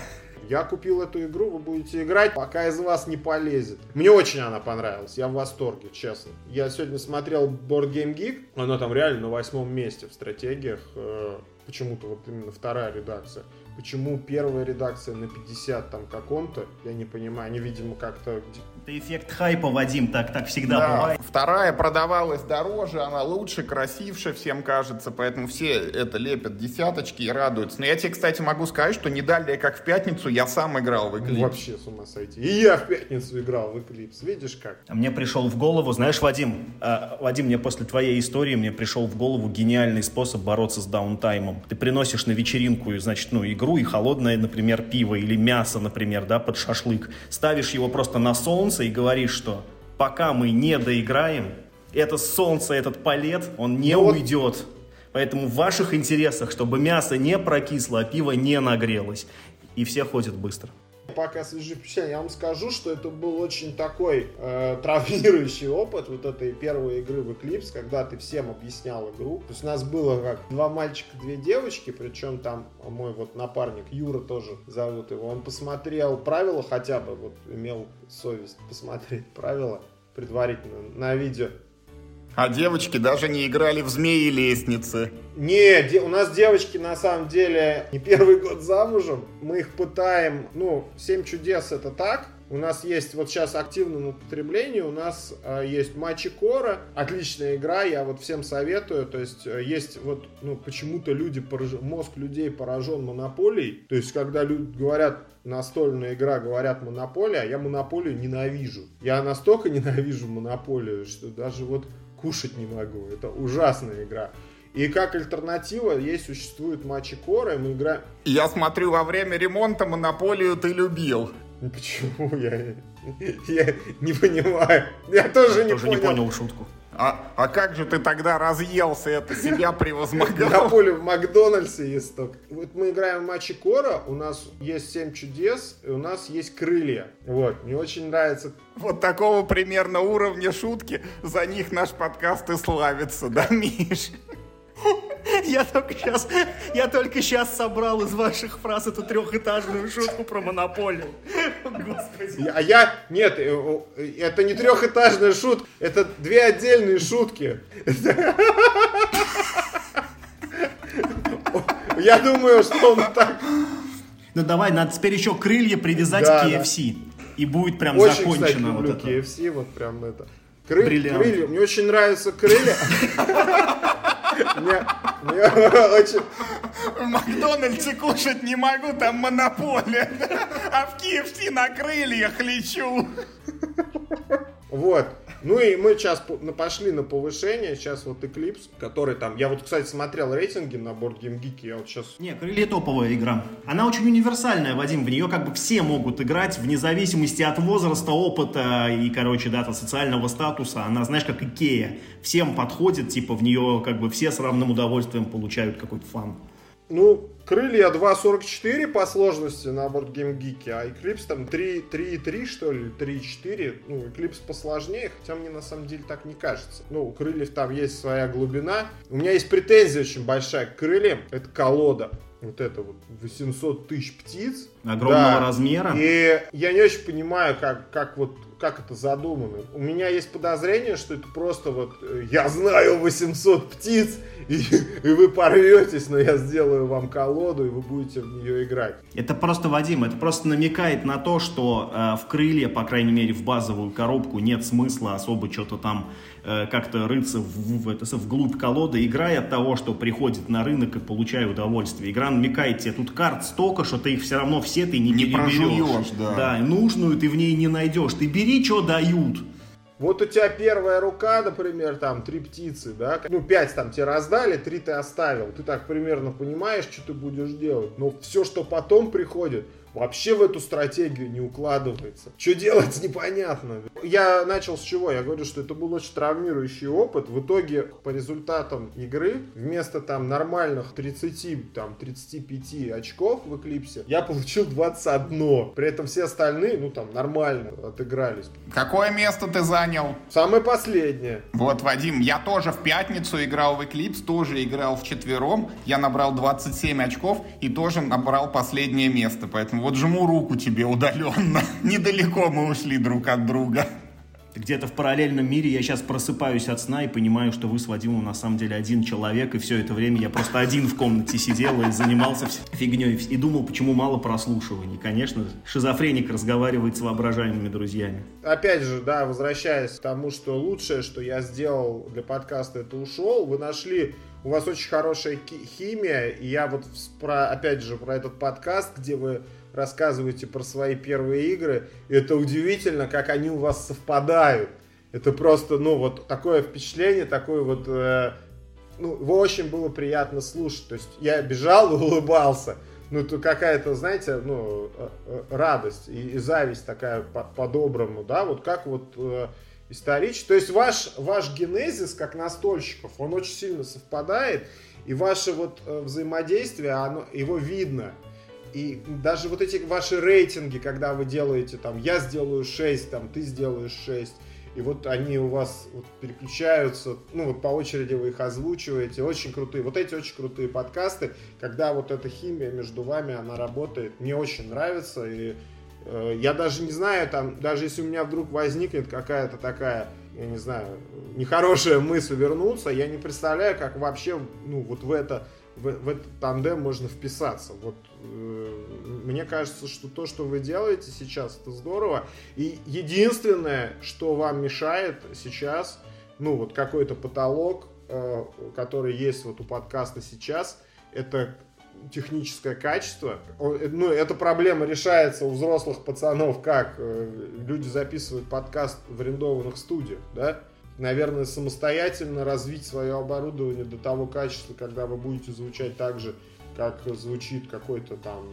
C: Я купил эту игру, вы будете играть, пока из вас не полезет. Мне очень она понравилась, я в восторге, честно. Я сегодня смотрел Board Game Geek, она там реально на восьмом месте в стратегиях. Э, почему-то вот именно вторая редакция. Почему первая редакция на 50 там каком-то, я не понимаю, они, видимо, как-то...
B: Это эффект хайпа, Вадим, так, так всегда
A: да,
B: бывает.
A: Вторая продавалась дороже, она лучше, красивше, всем кажется, поэтому все это лепят десяточки и радуются. Но я тебе, кстати, могу сказать, что не далее, как в пятницу, я сам играл в Eclipse.
C: Вообще с ума сойти. И я в пятницу играл в Eclipse, видишь как?
B: А мне пришел в голову, знаешь, Вадим, э, Вадим, мне после твоей истории мне пришел в голову гениальный способ бороться с даунтаймом. Ты приносишь на вечеринку, значит, ну, игру, игру и холодное, например, пиво или мясо, например, да, под шашлык. Ставишь его просто на солнце и говоришь, что пока мы не доиграем, это солнце, этот палет, он не ну, уйдет. Поэтому в ваших интересах, чтобы мясо не прокисло, а пиво не нагрелось. И все ходят быстро
C: пока свежие впечатления, я вам скажу, что это был очень такой э, травмирующий опыт вот этой первой игры в Eclipse, когда ты всем объяснял игру. То есть у нас было как два мальчика, две девочки, причем там мой вот напарник Юра тоже зовут его. Он посмотрел правила хотя бы, вот имел совесть посмотреть правила предварительно на видео.
A: А девочки даже не играли в змеи лестницы.
C: Не, де, у нас девочки на самом деле не первый год замужем. Мы их пытаем, ну, «Семь чудес» это так, у нас есть вот сейчас активном употреблении, у нас э, есть Мачи Кора, отличная игра, я вот всем советую, то есть э, есть вот, ну, почему-то люди, пораж... мозг людей поражен монополией, то есть когда люди говорят, настольная игра, говорят монополия, а я монополию ненавижу. Я настолько ненавижу монополию, что даже вот кушать не могу. Это ужасная игра. И как альтернатива есть существует матчи Кора, и мы играем...
A: Я смотрю, во время ремонта Монополию ты любил.
C: Почему? Я, я не понимаю. Я тоже, не,
B: тоже
C: понял.
B: не понял шутку.
A: А, а как же ты тогда разъелся это, себя превозмогал?
C: На поле в Макдональдсе есть только. Вот мы играем в матче Кора, у нас есть 7 чудес, и у нас есть крылья. Вот, мне очень нравится.
A: Вот такого примерно уровня шутки, за них наш подкаст и славится, да, Миш?
B: Я только сейчас, я только сейчас собрал из ваших фраз эту трехэтажную шутку про монополию.
C: Господи. А я, нет, э, это не трехэтажная шутка, это две отдельные шутки. Я думаю, что он так...
B: Ну давай, надо теперь еще крылья привязать да, к KFC. Да. И будет прям
C: очень,
B: закончено
C: кстати,
B: вот
C: люблю это. KFC, вот прям это. Крыль, крылья. Мне очень нравятся крылья. Мне, мне очень...
A: В Макдональдсе кушать не могу, там монополия. А в KFC на крыльях лечу.
C: Вот. Ну и мы сейчас пошли на повышение, сейчас вот Eclipse, который там, я вот, кстати, смотрел рейтинги на Board Game Geek, я вот сейчас...
B: Не, Крылья топовая игра. Она очень универсальная, Вадим, в нее как бы все могут играть, вне зависимости от возраста, опыта и, короче, да, социального статуса. Она, знаешь, как Икея. Всем подходит, типа, в нее как бы все с равным удовольствием получают какой-то фан.
C: Ну, крылья 2.44 по сложности на Board Game Geek, а Eclipse там 3.3, что ли, 3.4. Ну, Eclipse посложнее, хотя мне на самом деле так не кажется. Ну, у крыльев там есть своя глубина. У меня есть претензия очень большая к крыльям. Это колода вот это вот 800 тысяч птиц.
B: Огромного да. размера.
C: И я не очень понимаю, как, как вот как это задумано. У меня есть подозрение, что это просто вот э, я знаю 800 птиц, и, и вы порветесь, но я сделаю вам колоду, и вы будете в нее играть.
B: Это просто, Вадим, это просто намекает на то, что э, в крылья, по крайней мере, в базовую коробку нет смысла особо что-то там э, как-то рыться в, в, это, вглубь колоды. Играй от того, что приходит на рынок и получай удовольствие. Игра намекает тебе, тут карт столько, что ты их все равно все ты не, не прожуешь. Да. да, нужную ты в ней не найдешь. Ты бери, что дают.
C: Вот у тебя первая рука, например, там три птицы, да, ну пять там тебе раздали, три ты оставил. Ты так примерно понимаешь, что ты будешь делать. Но все, что потом приходит, вообще в эту стратегию не укладывается. Что делать, непонятно. Я начал с чего? Я говорю, что это был очень травмирующий опыт. В итоге, по результатам игры, вместо там нормальных 30, там, 35 очков в Эклипсе, я получил 21. При этом все остальные, ну, там, нормально отыгрались.
A: Какое место ты занял?
C: Самое последнее.
A: Вот, Вадим, я тоже в пятницу играл в Эклипс, тоже играл в четвером. Я набрал 27 очков и тоже набрал последнее место. Поэтому вот жму руку тебе удаленно. Недалеко мы ушли друг от друга.
B: Где-то в параллельном мире я сейчас просыпаюсь от сна и понимаю, что вы с Вадимом на самом деле один человек, и все это время я просто один в комнате сидел и занимался фигней, и думал, почему мало прослушиваний. Конечно, шизофреник разговаривает с воображаемыми друзьями.
C: Опять же, да, возвращаясь к тому, что лучшее, что я сделал для подкаста, это ушел. Вы нашли у вас очень хорошая химия, и я вот про, опять же, про этот подкаст, где вы рассказываете про свои первые игры. И это удивительно, как они у вас совпадают. Это просто, ну, вот такое впечатление, такое вот... Э, ну, его очень было приятно слушать. То есть я бежал и улыбался. Ну, это какая-то, знаете, ну, э, э, радость и, и зависть такая по-доброму, да, вот как вот э, исторически. То есть ваш, ваш генезис, как настольщиков, он очень сильно совпадает, и ваше вот э, взаимодействие, оно, его видно. И даже вот эти ваши рейтинги, когда вы делаете там, я сделаю 6, там, ты сделаешь 6, и вот они у вас вот переключаются, ну вот по очереди вы их озвучиваете, очень крутые, вот эти очень крутые подкасты, когда вот эта химия между вами, она работает, мне очень нравится, и э, я даже не знаю, там, даже если у меня вдруг возникнет какая-то такая, я не знаю, нехорошая мысль вернуться, я не представляю, как вообще, ну вот в это в, в этот тандем можно вписаться. Вот мне кажется, что то, что вы делаете сейчас, это здорово. И единственное, что вам мешает сейчас, ну вот какой-то потолок, э, который есть вот у подкаста сейчас, это техническое качество. Ну, эта проблема решается у взрослых пацанов, как э, люди записывают подкаст в арендованных студиях, да? наверное, самостоятельно развить свое оборудование до того качества, когда вы будете звучать так же, как звучит какой-то там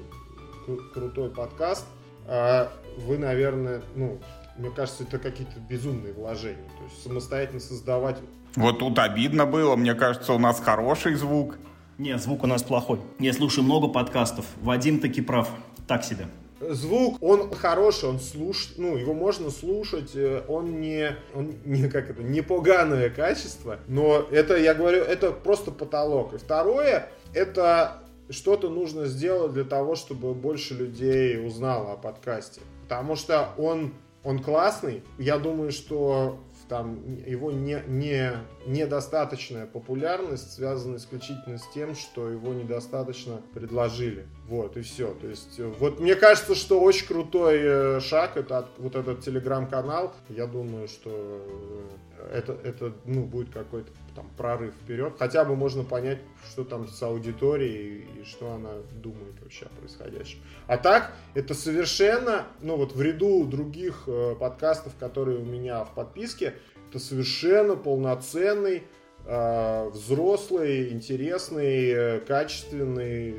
C: крутой подкаст, а вы, наверное, ну, мне кажется, это какие-то безумные вложения. То есть самостоятельно создавать...
A: Вот тут обидно было. Мне кажется, у нас хороший звук.
B: Нет, звук у нас плохой. Я слушаю много подкастов. Вадим таки прав. Так себе
C: звук, он хороший, он слуш, ну, его можно слушать, э, он не, он не, как это, не поганое качество, но это, я говорю, это просто потолок. И второе, это что-то нужно сделать для того, чтобы больше людей узнало о подкасте. Потому что он, он классный. Я думаю, что там его не, не, недостаточная популярность связана исключительно с тем, что его недостаточно предложили. Вот, и все. То есть, э, вот мне кажется, что очень крутой э, шаг, это вот этот телеграм-канал. Я думаю, что э, это, это ну, будет какой-то там прорыв вперед. Хотя бы можно понять, что там с аудиторией и что она думает вообще о происходящем. А так, это совершенно, ну вот в ряду других э, подкастов, которые у меня в подписке. Это совершенно полноценный, э, взрослый, интересный, э, качественный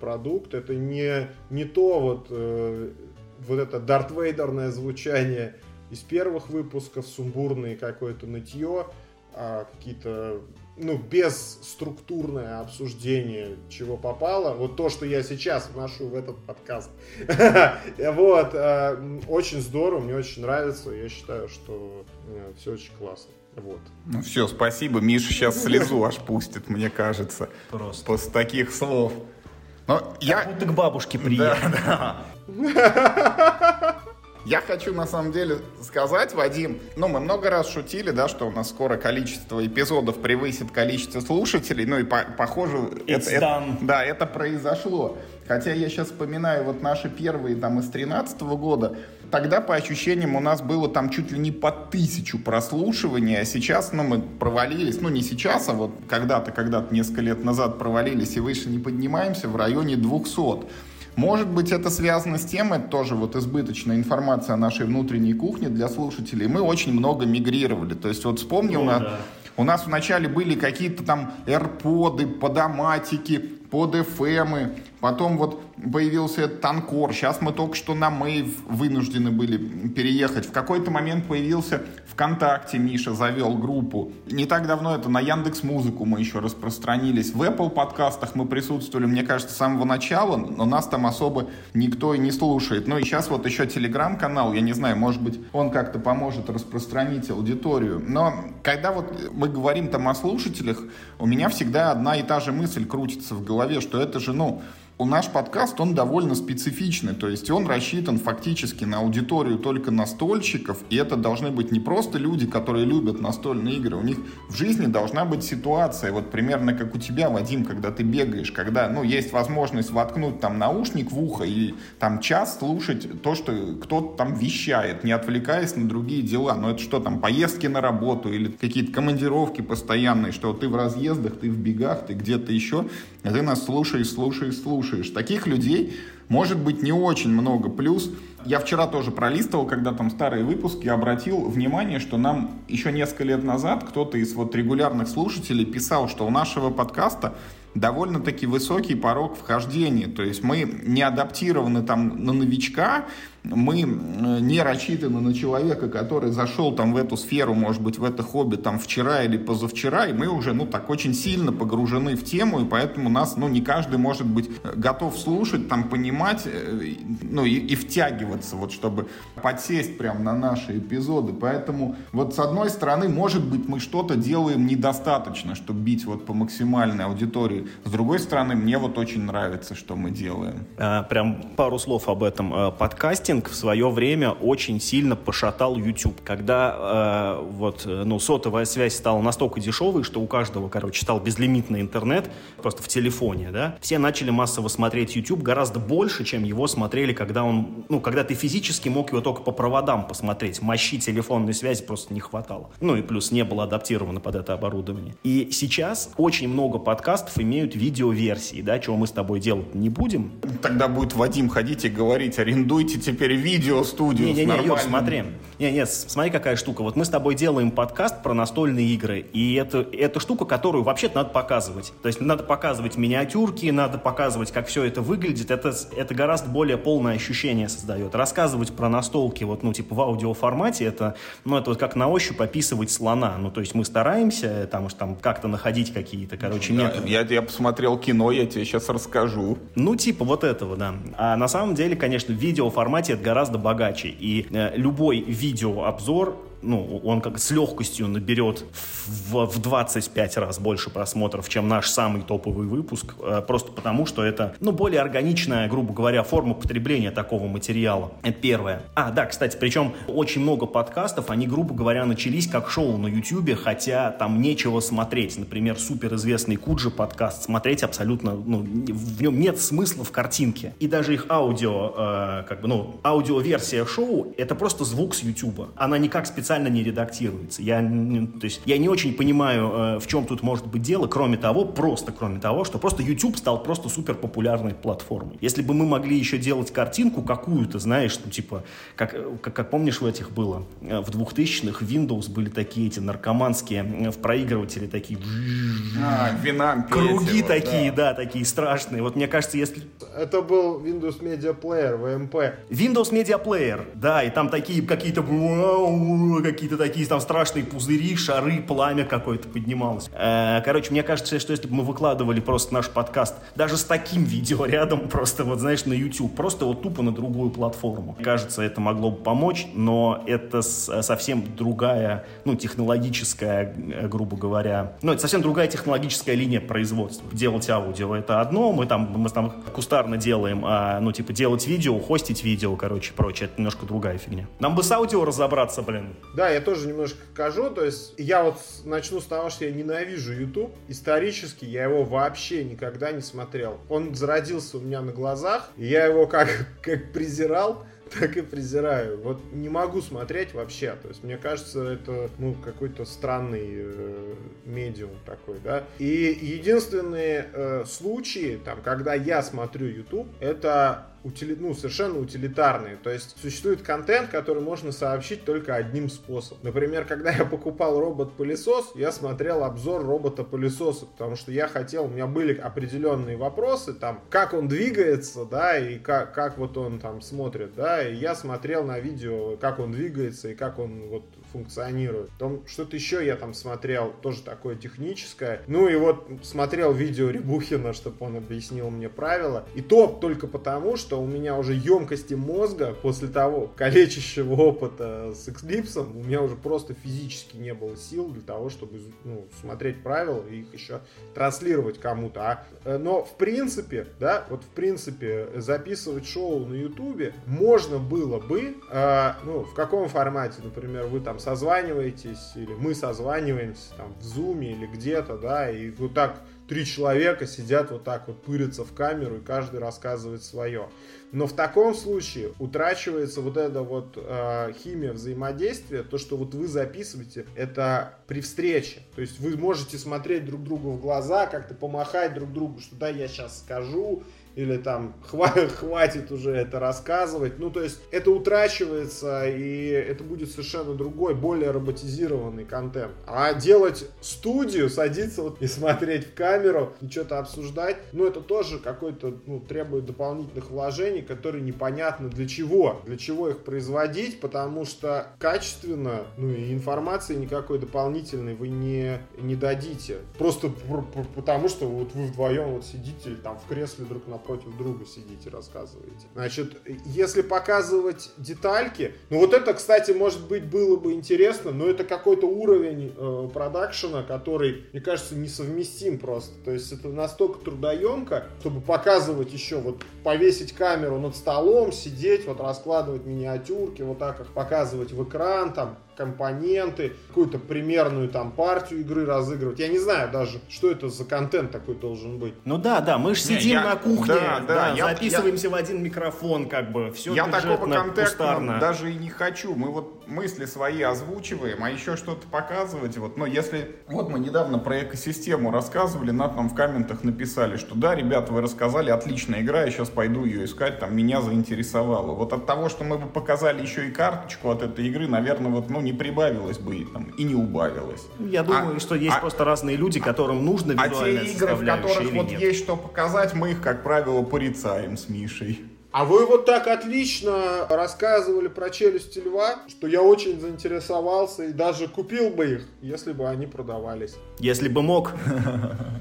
C: продукт. Это не, не то вот, э, вот это Дарт Вейдерное звучание из первых выпусков, сумбурное какое-то нытье, а какие-то ну, без структурное обсуждение, чего попало. Вот то, что я сейчас вношу в этот подкаст. Вот. Э, очень здорово, мне очень нравится. Я считаю, что э, все очень классно. Вот.
A: Ну все, спасибо. Миша сейчас слезу аж пустит, мне кажется. Просто. После таких слов.
B: Но я... Как будто к бабушке приехал. Да,
A: да. Я хочу на самом деле сказать, Вадим, ну мы много раз шутили, да, что у нас скоро количество эпизодов превысит количество слушателей, ну и по похоже, это, это, да, это произошло. Хотя я сейчас вспоминаю вот наши первые там из 13 года, тогда по ощущениям у нас было там чуть ли не по тысячу прослушиваний, а сейчас, ну, мы провалились, ну, не сейчас, а вот когда-то, когда-то несколько лет назад провалились и выше не поднимаемся в районе 200. Может быть, это связано с тем, это тоже вот избыточная информация о нашей внутренней кухне для слушателей. Мы очень много мигрировали. То есть вот вспомни, ну, у, нас, да. у нас вначале были какие-то там AirPods, подоматики, под FM, потом вот появился этот Танкор, сейчас мы только что на Мейв вынуждены были переехать. В какой-то момент появился ВКонтакте, Миша завел группу. Не так давно это на Яндекс Музыку мы еще распространились. В Apple подкастах мы присутствовали, мне кажется, с самого начала, но нас там особо никто и не слушает. Ну и сейчас вот еще телеграм-канал, я не знаю, может быть, он как-то поможет распространить аудиторию. Но когда вот мы говорим там о слушателях, у меня всегда одна и та же мысль крутится в голове, что это же, ну, наш подкаст, он довольно специфичный, то есть он рассчитан фактически на аудиторию только настольщиков, и это должны быть не просто люди, которые любят настольные игры, у них в жизни должна быть ситуация, вот примерно как у тебя, Вадим, когда ты бегаешь, когда, ну, есть возможность воткнуть там наушник в ухо и там час слушать то, что кто-то там вещает, не отвлекаясь на другие дела, но это что там, поездки на работу или какие-то командировки постоянные, что ты в разъездах, ты в бегах, ты где-то еще, и ты нас слушаешь, слушаешь, слушаешь. Таких людей может быть не очень много. Плюс я вчера тоже пролистывал, когда там старые выпуски, обратил внимание, что нам еще несколько лет назад кто-то из вот регулярных слушателей писал, что у нашего подкаста довольно-таки высокий порог вхождения. То есть мы не адаптированы там на новичка, мы э, не рассчитаны на человека, который зашел там в эту сферу, может быть, в это хобби там вчера или позавчера, и мы уже, ну, так очень сильно погружены в тему, и поэтому нас, ну, не каждый может быть э, готов слушать, там, понимать, э, ну, и, и втягиваться, вот, чтобы подсесть прям на наши эпизоды. Поэтому, вот, с одной стороны, может быть, мы что-то делаем недостаточно, чтобы бить вот по максимальной аудитории. С другой стороны, мне вот очень нравится, что мы делаем.
B: А, прям пару слов об этом подкасте маркетинг в свое время очень сильно пошатал YouTube. Когда э, вот, ну, сотовая связь стала настолько дешевой, что у каждого, короче, стал безлимитный интернет просто в телефоне, да, все начали массово смотреть YouTube гораздо больше, чем его смотрели, когда он, ну, когда ты физически мог его только по проводам посмотреть. Мощи телефонной связи просто не хватало. Ну и плюс не было адаптировано под это оборудование. И сейчас очень много подкастов имеют видеоверсии, да, чего мы с тобой делать не будем.
A: Тогда будет Вадим ходить и говорить, арендуйте теперь видеостудию
B: не, не, не, Юр, смотри. Не, нет, смотри, какая штука. Вот мы с тобой делаем подкаст про настольные игры, и это, это штука, которую вообще-то надо показывать. То есть надо показывать миниатюрки, надо показывать, как все это выглядит. Это, это гораздо более полное ощущение создает. Рассказывать про настолки, вот, ну, типа в аудиоформате, это, ну, это вот как на ощупь описывать слона. Ну, то есть мы стараемся там, там как-то находить какие-то, короче,
A: да, методы. Я, я посмотрел кино, я тебе сейчас расскажу.
B: Ну, типа вот этого, да. А на самом деле, конечно, в видеоформате это гораздо богаче. И э, любой видеообзор ну, он как с легкостью наберет в, в 25 раз больше просмотров, чем наш самый топовый выпуск, э, просто потому, что это, ну, более органичная, грубо говоря, форма потребления такого материала. Это первое. А, да, кстати, причем очень много подкастов, они, грубо говоря, начались как шоу на YouTube, хотя там нечего смотреть. Например, суперизвестный Куджи подкаст смотреть абсолютно, ну, в нем нет смысла в картинке. И даже их аудио, э, как бы, ну, аудиоверсия шоу, это просто звук с YouTube. Она никак специально специально не редактируется. Я, то есть, я не очень понимаю, э, в чем тут может быть дело, кроме того, просто кроме того, что просто YouTube стал просто супер популярной платформой. Если бы мы могли еще делать картинку какую-то, знаешь, ну, типа, как, как, как помнишь, в этих было, э, в 2000-х Windows были такие эти наркоманские э, в проигрыватели такие...
A: А,
B: Круги вот, такие, да. да, такие страшные. Вот мне кажется, если...
C: Это был Windows Media Player, VMP.
B: Windows Media Player, да, и там такие какие-то какие-то такие там страшные пузыри, шары, пламя какое-то поднималось. Э, короче, мне кажется, что если бы мы выкладывали просто наш подкаст даже с таким видео рядом, просто вот, знаешь, на YouTube, просто вот тупо на другую платформу. Кажется, это могло бы помочь, но это совсем другая, ну, технологическая, э, грубо говоря, ну, это совсем другая технологическая линия производства. Делать аудио это одно, мы там, мы там кустарно делаем, а, ну, типа, делать видео, хостить видео, короче, прочее, это немножко другая фигня. Нам бы с аудио разобраться, блин.
C: Да, я тоже немножко скажу, то есть я вот начну с того, что я ненавижу YouTube. Исторически я его вообще никогда не смотрел. Он зародился у меня на глазах, и я его как, как презирал, так и презираю. Вот не могу смотреть вообще. То есть, мне кажется, это, ну, какой-то странный э, медиум такой, да. И единственные э, случаи, там, когда я смотрю YouTube, это утили, ну, совершенно утилитарные. То есть существует контент, который можно сообщить только одним способом. Например, когда я покупал робот-пылесос, я смотрел обзор робота-пылесоса, потому что я хотел, у меня были определенные вопросы, там, как он двигается, да, и как, как вот он там смотрит, да, и я смотрел на видео, как он двигается и как он вот функционирует. Потом что-то еще я там смотрел, тоже такое техническое. Ну и вот смотрел видео Рябухина, чтобы он объяснил мне правила. И то только потому, что у меня уже емкости мозга после того калечащего опыта с Eclipse, у меня уже просто физически не было сил для того, чтобы ну, смотреть правила и их еще транслировать кому-то. А, э, но в принципе, да, вот в принципе записывать шоу на Ютубе можно было бы, э, ну, в каком формате, например, вы там созваниваетесь, или мы созваниваемся там в зуме или где-то, да, и вот так три человека сидят вот так вот, пырятся в камеру, и каждый рассказывает свое. Но в таком случае утрачивается вот эта вот э, химия взаимодействия, то, что вот вы записываете, это при встрече. То есть вы можете смотреть друг другу в глаза, как-то помахать друг другу, что да, я сейчас скажу, или там хватит, уже это рассказывать. Ну, то есть это утрачивается, и это будет совершенно другой, более роботизированный контент. А делать студию, садиться вот и смотреть в камеру, и что-то обсуждать, ну, это тоже какой-то, ну, требует дополнительных вложений, которые непонятно для чего. Для чего их производить, потому что качественно, ну, и информации никакой дополнительной вы не, не дадите. Просто потому, что вот вы вдвоем вот сидите там в кресле друг напротив против друга сидите, рассказываете. Значит, если показывать детальки, ну вот это, кстати, может быть, было бы интересно, но это какой-то уровень э, продакшена, который, мне кажется, несовместим просто. То есть это настолько трудоемко, чтобы показывать еще, вот повесить камеру над столом, сидеть, вот раскладывать миниатюрки, вот так их показывать в экран, там, компоненты, какую-то примерную там партию игры разыгрывать. Я не знаю даже, что это за контент такой должен быть.
B: Ну да, да, мы же сидим я, на кухне, да, да, да я, записываемся я, в один микрофон, как бы, все
A: Я такого контента даже и не хочу. Мы вот мысли свои озвучиваем, а еще что-то показывать. Вот, но если... Вот мы недавно про экосистему рассказывали, на нам в комментах написали, что да, ребята, вы рассказали, отличная игра, я сейчас пойду ее искать, там, меня заинтересовало. Вот от того, что мы бы показали еще и карточку от этой игры, наверное, вот, ну, не прибавилось бы там, и не убавилось.
B: Я думаю, а, что есть а, просто разные люди, которым нужно визуальная
A: А те игры, в которых вот нет. есть что показать, мы их, как правило, порицаем с Мишей.
C: А вы вот так отлично рассказывали про челюсти льва, что я очень заинтересовался и даже купил бы их, если бы они продавались.
B: Если бы мог.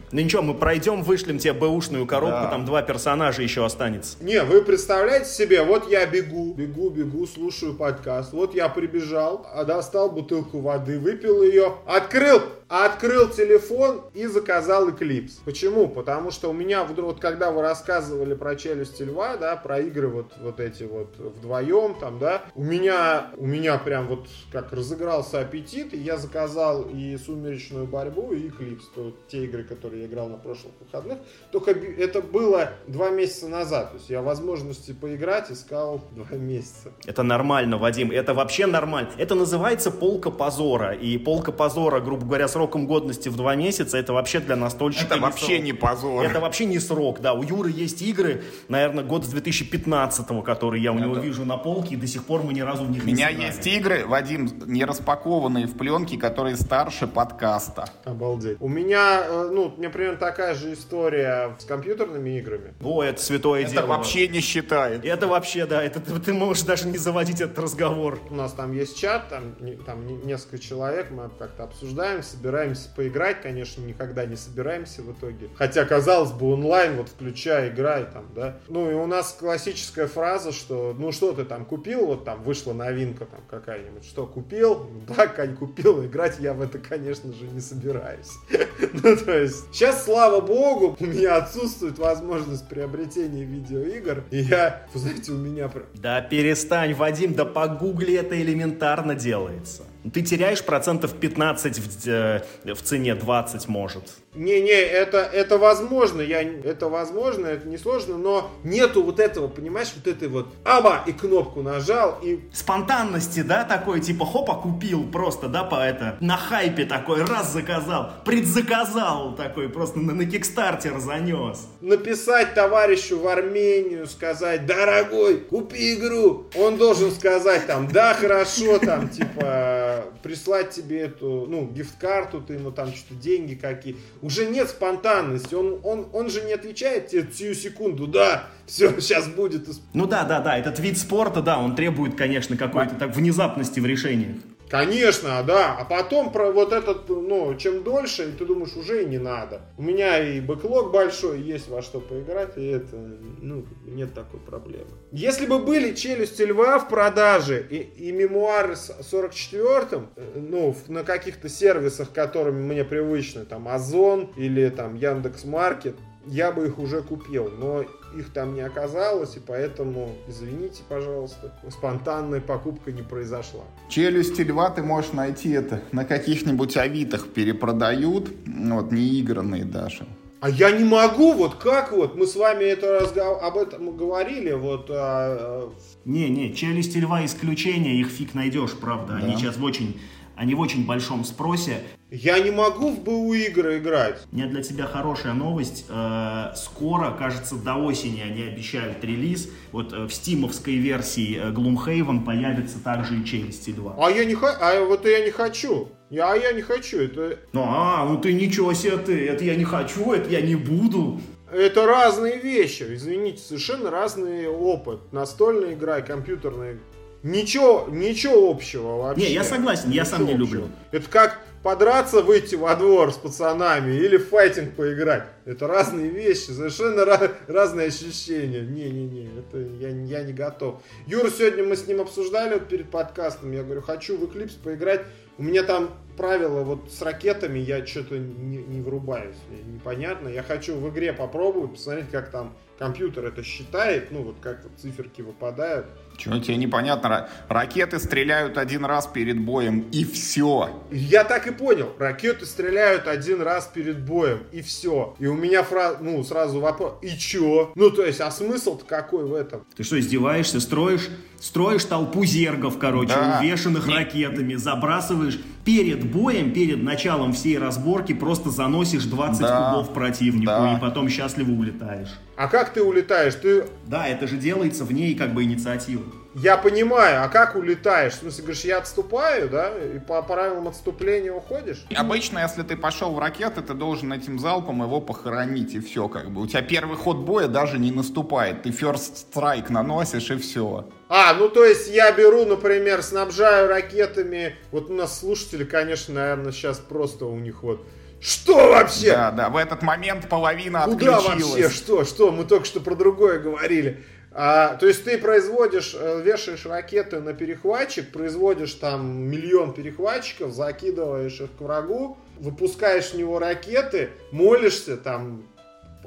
B: Ну ничего, мы пройдем, вышлем тебе бэушную коробку, там два персонажа еще останется.
C: Не, вы представляете себе, вот я бегу, бегу, бегу, слушаю подкаст, вот я прибежал, а достал бутылку воды, выпил ее, открыл, открыл телефон и заказал Eclipse. Почему? Потому что у меня, вот когда вы рассказывали про челюсти льва, да, про игры вот, вот эти вот вдвоем там, да, у меня, у меня прям вот как разыгрался аппетит, и я заказал и «Сумеречную борьбу», и «Эклипс», то, те игры, которые я играл на прошлых выходных, только это было два месяца назад, то есть я возможности поиграть искал два месяца.
B: Это нормально, Вадим, это вообще нормально. Это называется полка позора, и полка позора, грубо говоря, сроком годности в два месяца, это вообще для настольщика...
A: Это вообще срок. не позор.
B: Это вообще не срок, да. У Юры есть игры, наверное, год с 2015 которые я у него это... вижу на полке, и до сих пор мы ни разу в них
A: У меня не есть игры, Вадим, не распакованные в пленке, которые старше подкаста.
C: Обалдеть. У меня, э, ну, у меня примерно такая же история с компьютерными играми.
B: О, это святое
A: это
B: дело.
A: Это вообще не считает.
B: Это вообще, да, это ты, ты можешь даже не заводить этот разговор.
C: У нас там есть чат, там, там несколько человек, мы как-то обсуждаем, собираемся поиграть, конечно, никогда не собираемся в итоге. Хотя, казалось бы, онлайн, вот включай, играй там, да. Ну и у нас классическая фраза, что, ну что ты там купил, вот там вышла новинка там какая-нибудь, что купил? Да, Кань, купил, играть я в это, конечно же, не собираюсь. Ну то есть, сейчас, слава богу, у меня отсутствует возможность приобретения видеоигр, и я, знаете, у меня...
B: Да перестань, Вадим, да погугли это элементарно делается. Ты теряешь процентов 15 в, э, в цене, 20 может.
C: Не-не, это, это возможно, я, это возможно, это несложно, но нету вот этого, понимаешь, вот этой вот аба, и кнопку нажал, и...
B: Спонтанности, да, такой, типа, хопа, купил просто, да, по это, на хайпе такой, раз заказал, предзаказал такой, просто на, на кикстартер занес.
C: Написать товарищу в Армению, сказать, дорогой, купи игру, он должен сказать там, да, хорошо, там, типа, прислать тебе эту, ну, гифт-карту, ты ему там что-то деньги какие уже нет спонтанности. Он, он, он же не отвечает тебе сию секунду, да, все, сейчас будет.
B: Ну да, да, да, этот вид спорта, да, он требует, конечно, какой-то так внезапности в решениях.
C: Конечно, да. А потом про вот этот, ну, чем дольше, ты думаешь, уже и не надо. У меня и бэклог большой, есть во что поиграть, и это, ну, нет такой проблемы. Если бы были челюсти льва в продаже и, и мемуары с 44-м, э, ну, на каких-то сервисах, которыми мне привычны, там, Озон или там Яндекс Маркет, я бы их уже купил, но их там не оказалось, и поэтому, извините, пожалуйста, спонтанная покупка не произошла.
A: Челюсти льва ты можешь найти это на каких-нибудь авитах перепродают, вот, неигранные даже.
C: А я не могу, вот как вот, мы с вами это разгов... об этом говорили, вот... А...
B: Не, не, челюсти льва исключение, их фиг найдешь, правда, да. они сейчас в очень они в очень большом спросе.
C: Я не могу в БУ игры играть.
B: У меня для тебя хорошая новость. Э, скоро, кажется, до осени они обещают релиз. Вот э, в стимовской версии э, Gloomhaven появится также и Челюсти 2.
C: А я не хочу, а вот я не хочу. Я, а я не хочу, это...
B: Ну, а, ну ты ничего себе ты, это я не хочу, это я не буду.
C: Это разные вещи, извините, совершенно разный опыт. Настольная игра и компьютерная Ничего, ничего общего вообще.
B: Не, я согласен, я сам не общего. люблю.
C: Это как подраться, выйти во двор с пацанами или в файтинг поиграть. Это разные вещи, совершенно ra- разные ощущения. Не-не-не, это я, я не готов. Юра, сегодня мы с ним обсуждали вот перед подкастом. Я говорю, хочу в Eclipse поиграть. У меня там правило вот с ракетами, я что-то не, не врубаюсь. Непонятно. Я хочу в игре попробовать, посмотреть, как там компьютер это считает, ну вот как вот циферки выпадают.
A: Чего тебе непонятно? Ракеты стреляют один раз перед боем, и все.
C: Я так и понял. Ракеты стреляют один раз перед боем, и все. И у меня фраза, ну, сразу вопрос, и чё? Ну, то есть, а смысл-то какой в этом?
B: Ты что, издеваешься? Строишь, строишь толпу зергов, короче, да. увешанных ракетами, забрасываешь перед боем, перед началом всей разборки, просто заносишь 20 да. кубов противнику, да. и потом счастливо улетаешь.
C: А как ты улетаешь? Ты...
B: Да, это же делается вне как бы инициативы.
C: Я понимаю, а как улетаешь? В смысле, говоришь, я отступаю, да? И по правилам отступления уходишь?
A: Обычно, если ты пошел в ракеты, ты должен этим залпом его похоронить, и все, как бы. У тебя первый ход боя даже не наступает. Ты first strike наносишь, и все.
C: А, ну то есть я беру, например, снабжаю ракетами. Вот у нас слушатели, конечно, наверное, сейчас просто у них вот что вообще?
A: Да, да, в этот момент половина
C: Куда отключилась. вообще? Что? Что? Мы только что про другое говорили. А, то есть ты производишь, э, вешаешь ракеты на перехватчик, производишь там миллион перехватчиков, закидываешь их к врагу, выпускаешь в него ракеты, молишься там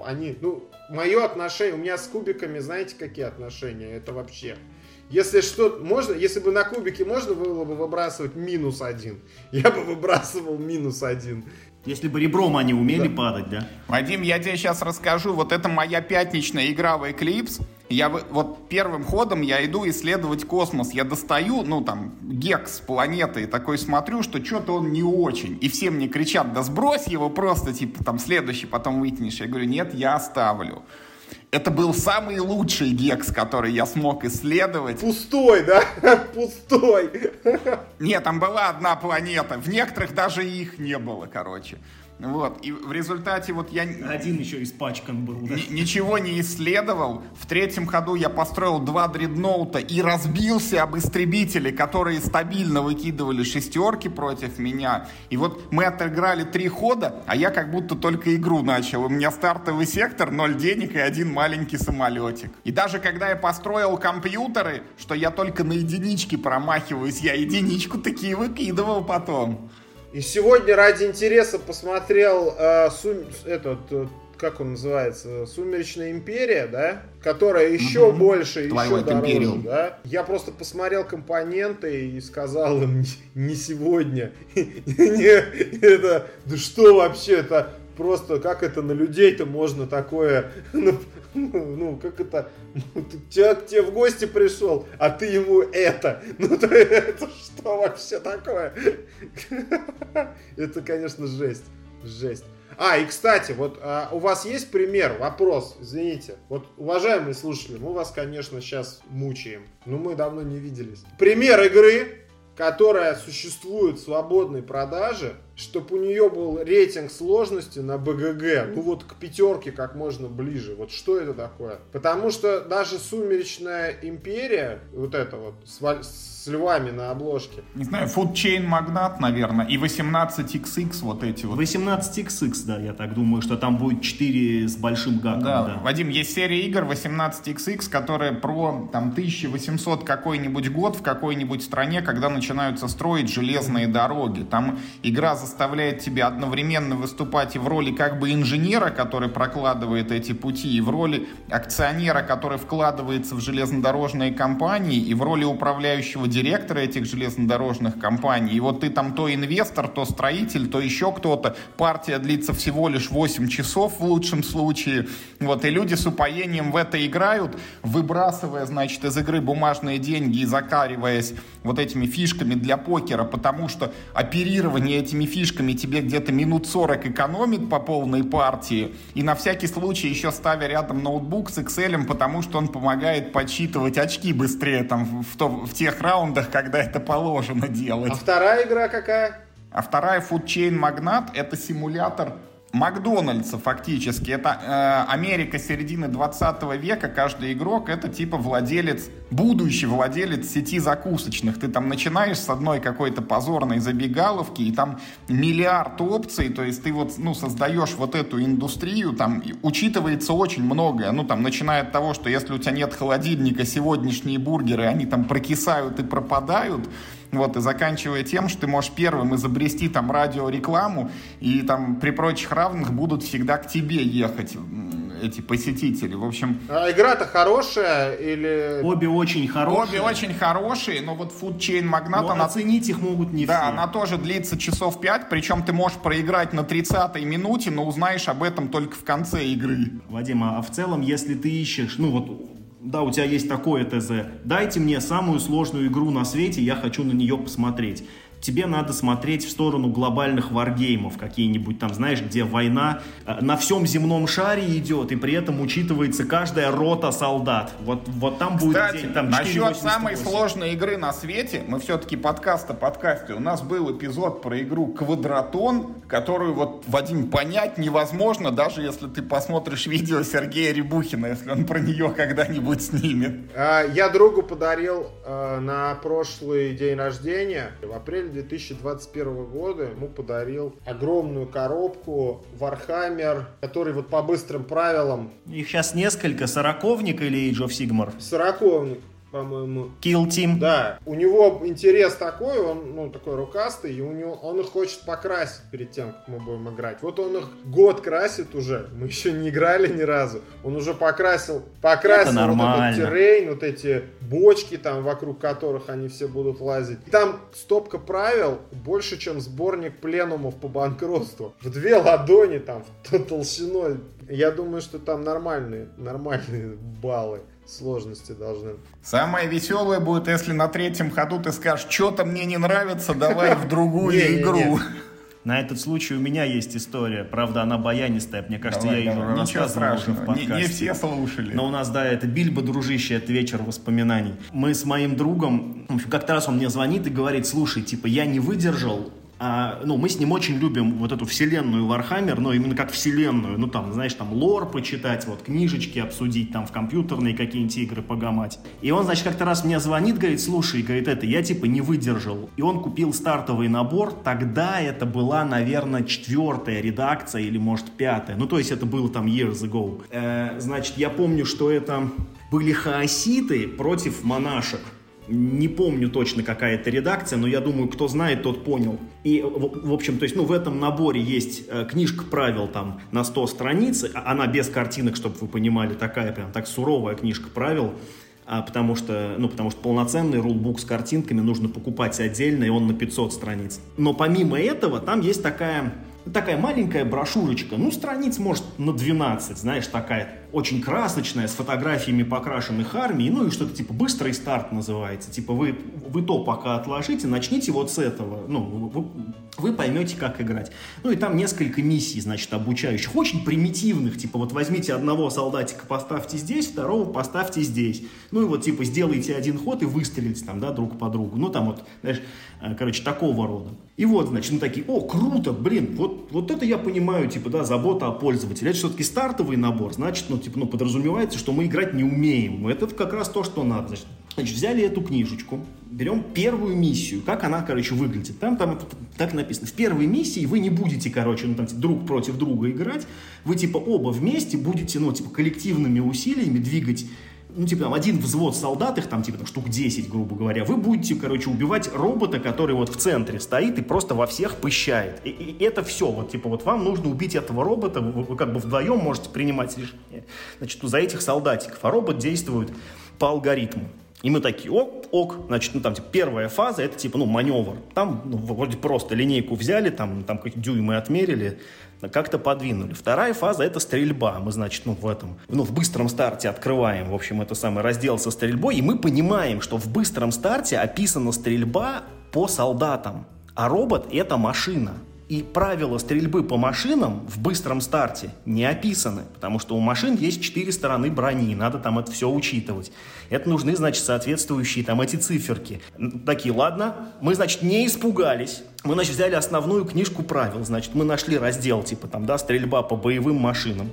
C: они, ну, мое отношение, у меня с кубиками, знаете, какие отношения? Это вообще... Если что, можно, если бы на кубике можно было бы выбрасывать минус один, я бы выбрасывал минус один.
B: Если бы ребром они умели да. падать, да?
A: Вадим, я тебе сейчас расскажу. Вот это моя пятничная игра в Eclipse. Я вот первым ходом я иду исследовать космос. Я достаю, ну там, гекс планеты и такой смотрю, что что-то он не очень. И все мне кричат, да сбрось его просто, типа там следующий, потом вытянешь. Я говорю, нет, я оставлю. Это был самый лучший гекс, который я смог исследовать.
C: Пустой, да? Пустой.
A: Нет, там была одна планета. В некоторых даже их не было, короче. Вот, и в результате вот я...
B: Один еще испачкан был, да?
A: Ничего не исследовал. В третьем ходу я построил два дредноута и разбился об истребители, которые стабильно выкидывали шестерки против меня. И вот мы отыграли три хода, а я как будто только игру начал. У меня стартовый сектор, ноль денег и один маленький самолетик. И даже когда я построил компьютеры, что я только на единичке промахиваюсь, я единичку такие выкидывал потом.
C: И сегодня ради интереса посмотрел э, сум... этот, э, как он называется, Сумеречная империя, да, которая еще угу. больше, Твоего еще дороже, империум. да. Я просто посмотрел компоненты и сказал им не сегодня, это, да что вообще это просто как это на людей-то можно такое ну, ну, как это, тебя к тебе в гости пришел, а ты ему это. Ну, то, это что вообще такое? Это, конечно, жесть. Жесть. А, и кстати, вот а, у вас есть пример, вопрос, извините. Вот, уважаемые слушатели, мы вас, конечно, сейчас мучаем, но мы давно не виделись. Пример игры, которая существует в свободной продаже, чтобы у нее был рейтинг сложности на БГГ, ну вот к пятерке как можно ближе. Вот что это такое? Потому что даже Сумеречная империя, вот это вот, с, с львами на обложке.
A: Не знаю, Food Chain Magnat, наверное, и 18XX вот эти вот.
B: 18XX, да, я так думаю, что там будет 4 с большим гаком. Да, да.
A: Вадим, есть серия игр 18XX, которая про там 1800 какой-нибудь год в какой-нибудь стране, когда начинаются строить железные дороги. Там игра за заставляет тебя одновременно выступать и в роли как бы инженера, который прокладывает эти пути, и в роли акционера, который вкладывается в железнодорожные компании, и в роли управляющего директора этих железнодорожных компаний. И вот ты там то инвестор, то строитель, то еще кто-то. Партия длится всего лишь 8 часов в лучшем случае. Вот, и люди с упоением в это играют, выбрасывая, значит, из игры бумажные деньги и закариваясь вот этими фишками для покера, потому что оперирование этими фишками тебе где-то минут 40 экономит по полной партии, и на всякий случай еще ставя рядом ноутбук с Excel, потому что он помогает подсчитывать очки быстрее там в, то, в тех раундах, когда это положено делать. А
C: вторая игра какая?
A: А вторая Food Chain Magnat это симулятор Макдональдса фактически. Это э, Америка середины 20 века. Каждый игрок это типа владелец, будущий владелец сети закусочных. Ты там начинаешь с одной какой-то позорной забегаловки, и там миллиард опций. То есть ты вот ну, создаешь вот эту индустрию, там учитывается очень многое. Ну там начиная от того, что если у тебя нет холодильника, сегодняшние бургеры, они там прокисают и пропадают. Вот, и заканчивая тем, что ты можешь первым изобрести там радиорекламу, и там при прочих равных будут всегда к тебе ехать эти посетители. В общем...
C: А игра-то хорошая или...
B: Обе очень хорошие.
A: Обе очень хорошие, но вот Food Chain Magnat... Но
B: она... оценить их могут не
A: да,
B: все.
A: Да, она тоже длится часов 5, причем ты можешь проиграть на 30-й минуте, но узнаешь об этом только в конце игры.
B: Вадим, а в целом, если ты ищешь, ну вот да, у тебя есть такое ТЗ, дайте мне самую сложную игру на свете, я хочу на нее посмотреть тебе надо смотреть в сторону глобальных варгеймов какие-нибудь там, знаешь, где война э, на всем земном шаре идет, и при этом учитывается каждая рота солдат. Вот, вот там будет
A: Кстати,
B: день, там
A: насчет самой сложной игры на свете, мы все-таки подкаст о подкасте, у нас был эпизод про игру Квадратон, которую вот, Вадим, понять невозможно, даже если ты посмотришь видео Сергея Рябухина, если он про нее когда-нибудь снимет.
C: А, я другу подарил э, на прошлый день рождения, в апреле 2021 года ему подарил огромную коробку Warhammer, который вот по быстрым правилам...
B: Их сейчас несколько, сороковник или Age of Sigmar?
C: Сороковник. По-моему.
B: Kill Team.
C: Да. У него интерес такой, он ну, такой рукастый, и у него, он их хочет покрасить перед тем, как мы будем играть. Вот он их год красит уже. Мы еще не играли ни разу. Он уже покрасил, покрасил
B: Это
C: вот этот террейн, вот эти бочки там, вокруг которых они все будут лазить. И там стопка правил больше, чем сборник пленумов по банкротству. В две ладони там, толщиной. Я думаю, что там нормальные, нормальные баллы сложности должны.
A: Самое веселое будет, если на третьем ходу ты скажешь, что-то мне не нравится, давай в другую игру.
B: На этот случай у меня есть история. Правда, она баянистая. Мне кажется,
A: Давай,
B: я ее
A: давай. Ничего
B: рассказывал уже в
A: страшного, не, не
B: подкасте.
A: все слушали.
B: Но у нас, да, это Бильбо, дружище, это вечер воспоминаний. Мы с моим другом, в общем, как-то раз он мне звонит и говорит, слушай, типа, я не выдержал, а, ну, мы с ним очень любим вот эту вселенную Warhammer, но именно как вселенную, ну, там, знаешь, там, лор почитать, вот, книжечки обсудить, там, в компьютерные какие-нибудь игры погамать. И он, значит, как-то раз мне звонит, говорит, слушай, говорит, это, я, типа, не выдержал. И он купил стартовый набор, тогда это была, наверное, четвертая редакция или, может, пятая. Ну, то есть это было там years ago. Э, значит, я помню, что это были хаоситы против монашек. Не помню точно, какая это редакция, но я думаю, кто знает, тот понял. И, в, в общем, то есть, ну, в этом наборе есть э, книжка правил там на 100 страниц, а- она без картинок, чтобы вы понимали, такая прям так суровая книжка правил, а, потому что, ну, потому что полноценный рулбук с картинками нужно покупать отдельно, и он на 500 страниц. Но помимо этого, там есть такая, такая маленькая брошюрочка, ну, страниц, может, на 12, знаешь, такая очень красочная, с фотографиями покрашенных армий, ну, и что-то типа «быстрый старт» называется. Типа вы, вы то пока отложите, начните вот с этого, ну, вы, вы поймете, как играть. Ну, и там несколько миссий, значит, обучающих, очень примитивных, типа вот возьмите одного солдатика, поставьте здесь, второго поставьте здесь. Ну, и вот, типа, сделайте один ход и выстрелите там, да, друг по другу. Ну, там вот, знаешь, э, короче, такого рода. И вот, значит, ну, такие, о, круто, блин, вот, вот это я понимаю, типа, да, забота о пользователе. Это все-таки стартовый набор, значит, ну, типа, ну, подразумевается, что мы играть не умеем. Это как раз то, что надо. Значит, значит взяли эту книжечку, берем первую миссию, как она, короче, выглядит. Там, там так написано. В первой миссии вы не будете, короче, ну, там, типа, друг против друга играть. Вы, типа, оба вместе будете, ну, типа, коллективными усилиями двигать ну, типа, там, один взвод солдат, их там, типа, там, штук 10, грубо говоря, вы будете, короче, убивать робота, который вот в центре стоит и просто во всех пыщает. И, и это все, вот, типа, вот вам нужно убить этого робота, вы, вы как бы вдвоем можете принимать решение, значит, за этих солдатиков, а робот действует по алгоритму. И мы такие, ок, ок, значит, ну там, типа, первая фаза, это, типа, ну, маневр. Там, ну, вроде просто линейку взяли, там, там дюймы отмерили, как-то подвинули. Вторая фаза — это стрельба. Мы, значит, ну, в этом, ну, в быстром старте открываем, в общем, это самый раздел со стрельбой, и мы понимаем, что в быстром старте описана стрельба по солдатам, а робот — это машина. И правила стрельбы по машинам в быстром старте не описаны, потому что у машин есть четыре стороны брони, надо там это все учитывать. Это нужны, значит, соответствующие там эти циферки. Такие, ладно, мы, значит, не испугались. Мы, значит, взяли основную книжку правил, значит, мы нашли раздел, типа там, да, стрельба по боевым машинам.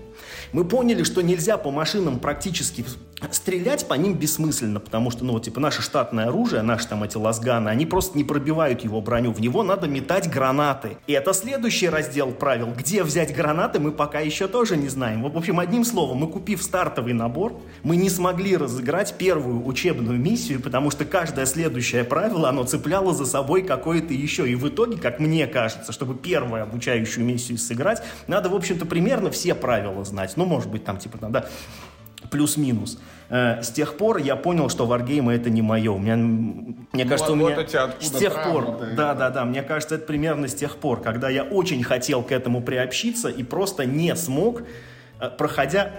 B: Мы поняли, что нельзя по машинам практически стрелять по ним бессмысленно, потому что, ну, вот, типа, наше штатное оружие, наши там эти лазганы, они просто не пробивают его броню, в него надо метать гранаты. И это следующий раздел правил. Где взять гранаты, мы пока еще тоже не знаем. В общем, одним словом, мы купив стартовый набор, мы не смогли разыграть первую учебную миссию, потому что каждое следующее правило, оно цепляло за собой какое-то еще. И в итоге, как мне кажется, чтобы первую обучающую миссию сыграть, надо, в общем-то, примерно все правила знать. Ну, может быть, там, типа, да, плюс-минус. Э, С тех пор я понял, что варгеймы это не мое. У меня, мне кажется, у меня с тех пор, да, да, да, мне кажется, это примерно с тех пор, когда я очень хотел к этому приобщиться и просто не смог, э, проходя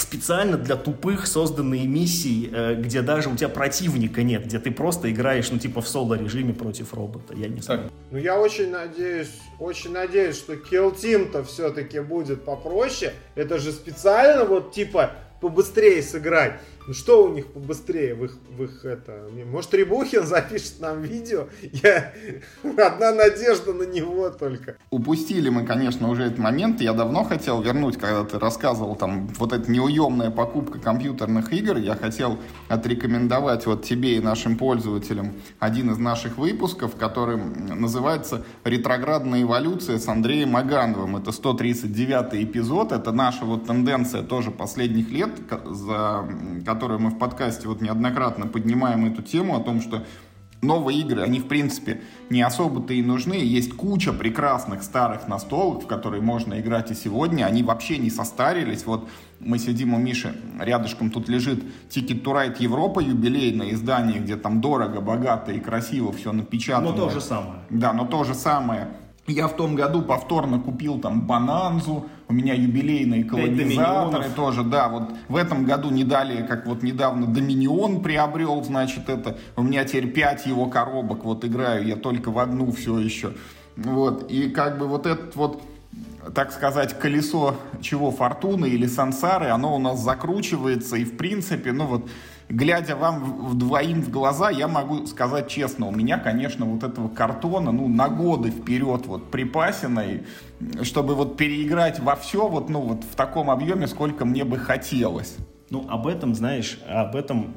B: специально для тупых созданные миссии, э, где даже у тебя противника нет, где ты просто играешь, ну, типа в соло-режиме против робота. Я не знаю.
C: Ну, я очень надеюсь, очень надеюсь, что Kill Team-то все-таки будет попроще. Это же специально вот, типа, побыстрее сыграть. Ну, что у них побыстрее в их, в их это... Может, Рибухин запишет нам видео? Я... Одна надежда на него только.
A: Упустили мы, конечно, уже этот момент. Я давно хотел вернуть, когда ты рассказывал там вот эта неуемная покупка компьютерных игр. Я хотел отрекомендовать вот тебе и нашим пользователям один из наших выпусков, который называется «Ретроградная эволюция» с Андреем Агановым. Это 139 эпизод. Это наша вот тенденция тоже последних лет, за которую мы в подкасте вот неоднократно поднимаем эту тему о том, что новые игры, они, в принципе, не особо-то и нужны. Есть куча прекрасных старых настолок, в которые можно играть и сегодня. Они вообще не состарились. Вот мы сидим у Миши, рядышком тут лежит Ticket to Ride Европа, юбилейное издание, где там дорого, богато и красиво все напечатано.
B: Но то же самое.
A: Да, но то же самое. Я в том году повторно купил там Бананзу, у меня юбилейные колонизаторы тоже, да, вот в этом году не далее, как вот недавно Доминион приобрел, значит, это, у меня теперь 5 его коробок, вот играю я только в одну все еще, вот, и как бы вот этот вот так сказать, колесо чего фортуны или сансары, оно у нас закручивается, и в принципе, ну вот, глядя вам вдвоим в глаза, я могу сказать честно, у меня, конечно, вот этого картона, ну, на годы вперед вот припасено, и чтобы вот переиграть во все вот, ну, вот в таком объеме, сколько мне бы хотелось.
B: Ну, об этом, знаешь, об этом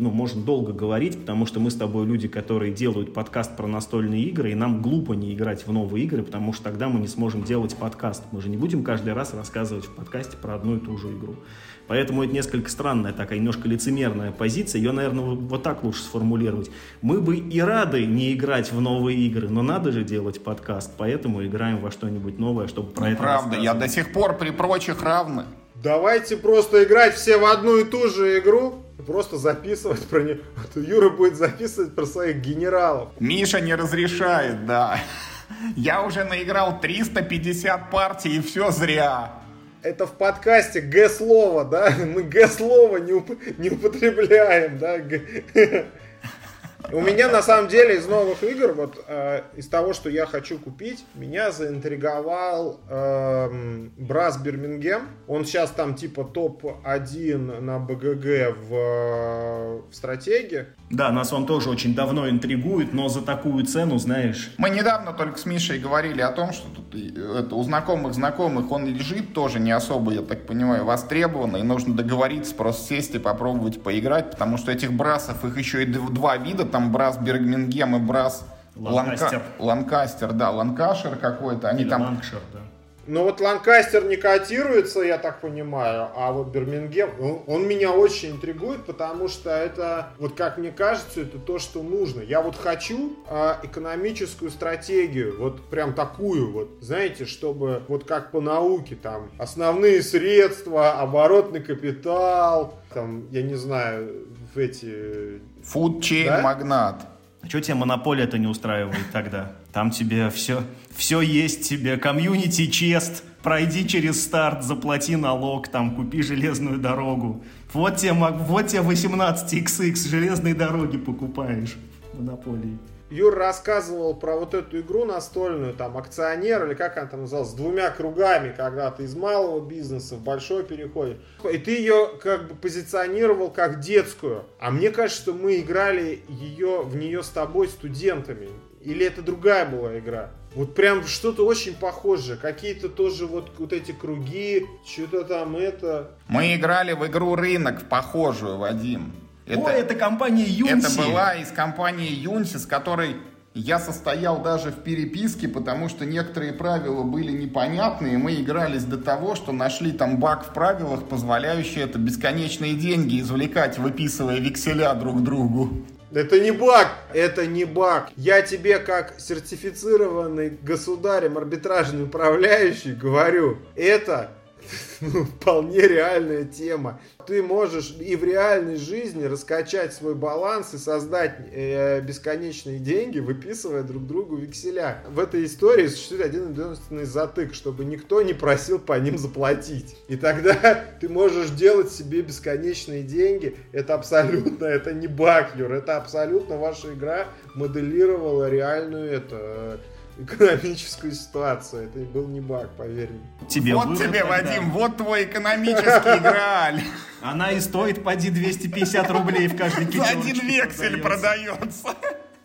B: ну, можно долго говорить, потому что мы с тобой люди, которые делают подкаст про настольные игры, и нам глупо не играть в новые игры, потому что тогда мы не сможем делать подкаст. Мы же не будем каждый раз рассказывать в подкасте про одну и ту же игру. Поэтому это несколько странная такая, немножко лицемерная позиция. Ее, наверное, вот так лучше сформулировать. Мы бы и рады не играть в новые игры, но надо же делать подкаст, поэтому играем во что-нибудь новое, чтобы про ну, это
A: Правда, я до сих пор при прочих равны.
C: Давайте просто играть все в одну и ту же игру, просто записывать про нее. Юра будет записывать про своих генералов.
A: Миша не разрешает, да. Я уже наиграл 350 партий, и все зря.
C: Это в подкасте Г-слово, да? Мы Г-слово не, уп- не употребляем, да? У меня на самом деле из новых игр, вот э, из того, что я хочу купить, меня заинтриговал э, Брас Бирмингем. Он сейчас там типа топ-1 на БГГ в, в стратегии.
B: Да, нас он тоже очень давно интригует, но за такую цену, знаешь...
A: Мы недавно только с Мишей говорили о том, что тут это, у знакомых знакомых он лежит тоже не особо, я так понимаю, востребован, и нужно договориться, просто сесть и попробовать поиграть, потому что этих брасов, их еще и два вида, там брас Бергмингем и брас
B: Ланкастер.
A: Ланка... Ланкастер, да, Ланкашер какой-то. Они
B: Или
A: там...
B: Ланкшир, да.
C: Ну вот Ланкастер не котируется, я так понимаю, а вот Бирмингем, он, он меня очень интригует, потому что это, вот как мне кажется, это то, что нужно. Я вот хочу э, экономическую стратегию, вот прям такую вот, знаете, чтобы вот как по науке, там, основные средства, оборотный капитал, там, я не знаю, в эти...
A: Chain да? магнат.
B: А что тебе монополия-то не устраивает тогда? Там тебе все, все есть тебе, комьюнити чест, пройди через старт, заплати налог, там, купи железную дорогу. Вот тебе, вот тебе 18XX железные дороги покупаешь монополии.
C: Юр рассказывал про вот эту игру настольную, там, акционер, или как она там называлась, с двумя кругами, когда ты из малого бизнеса в большой переходишь. И ты ее как бы позиционировал как детскую. А мне кажется, что мы играли ее, в нее с тобой студентами. Или это другая была игра? Вот прям что-то очень похожее. Какие-то тоже вот, вот эти круги, что-то там это.
A: Мы играли в игру «Рынок», в похожую, Вадим.
B: Это, О, это компания Юнси.
A: Это была из компании Юнси, с которой я состоял даже в переписке, потому что некоторые правила были непонятны, и мы игрались до того, что нашли там баг в правилах, позволяющий это бесконечные деньги извлекать, выписывая векселя друг другу.
C: Это не баг, это не баг. Я тебе как сертифицированный государем арбитражный управляющий говорю, это ну, вполне реальная тема. Ты можешь и в реальной жизни раскачать свой баланс и создать э, бесконечные деньги, выписывая друг другу векселя. В этой истории существует один единственный затык, чтобы никто не просил по ним заплатить. И тогда ты можешь делать себе бесконечные деньги. Это абсолютно, это не баг, Юр, это абсолютно ваша игра моделировала реальную это экономическую ситуацию. Это был не баг, поверь мне.
A: Тебе вот тебе, тогда. Вадим, вот твой экономический грааль.
B: Она и стоит, поди, 250 рублей в каждый
A: За один вексель продается.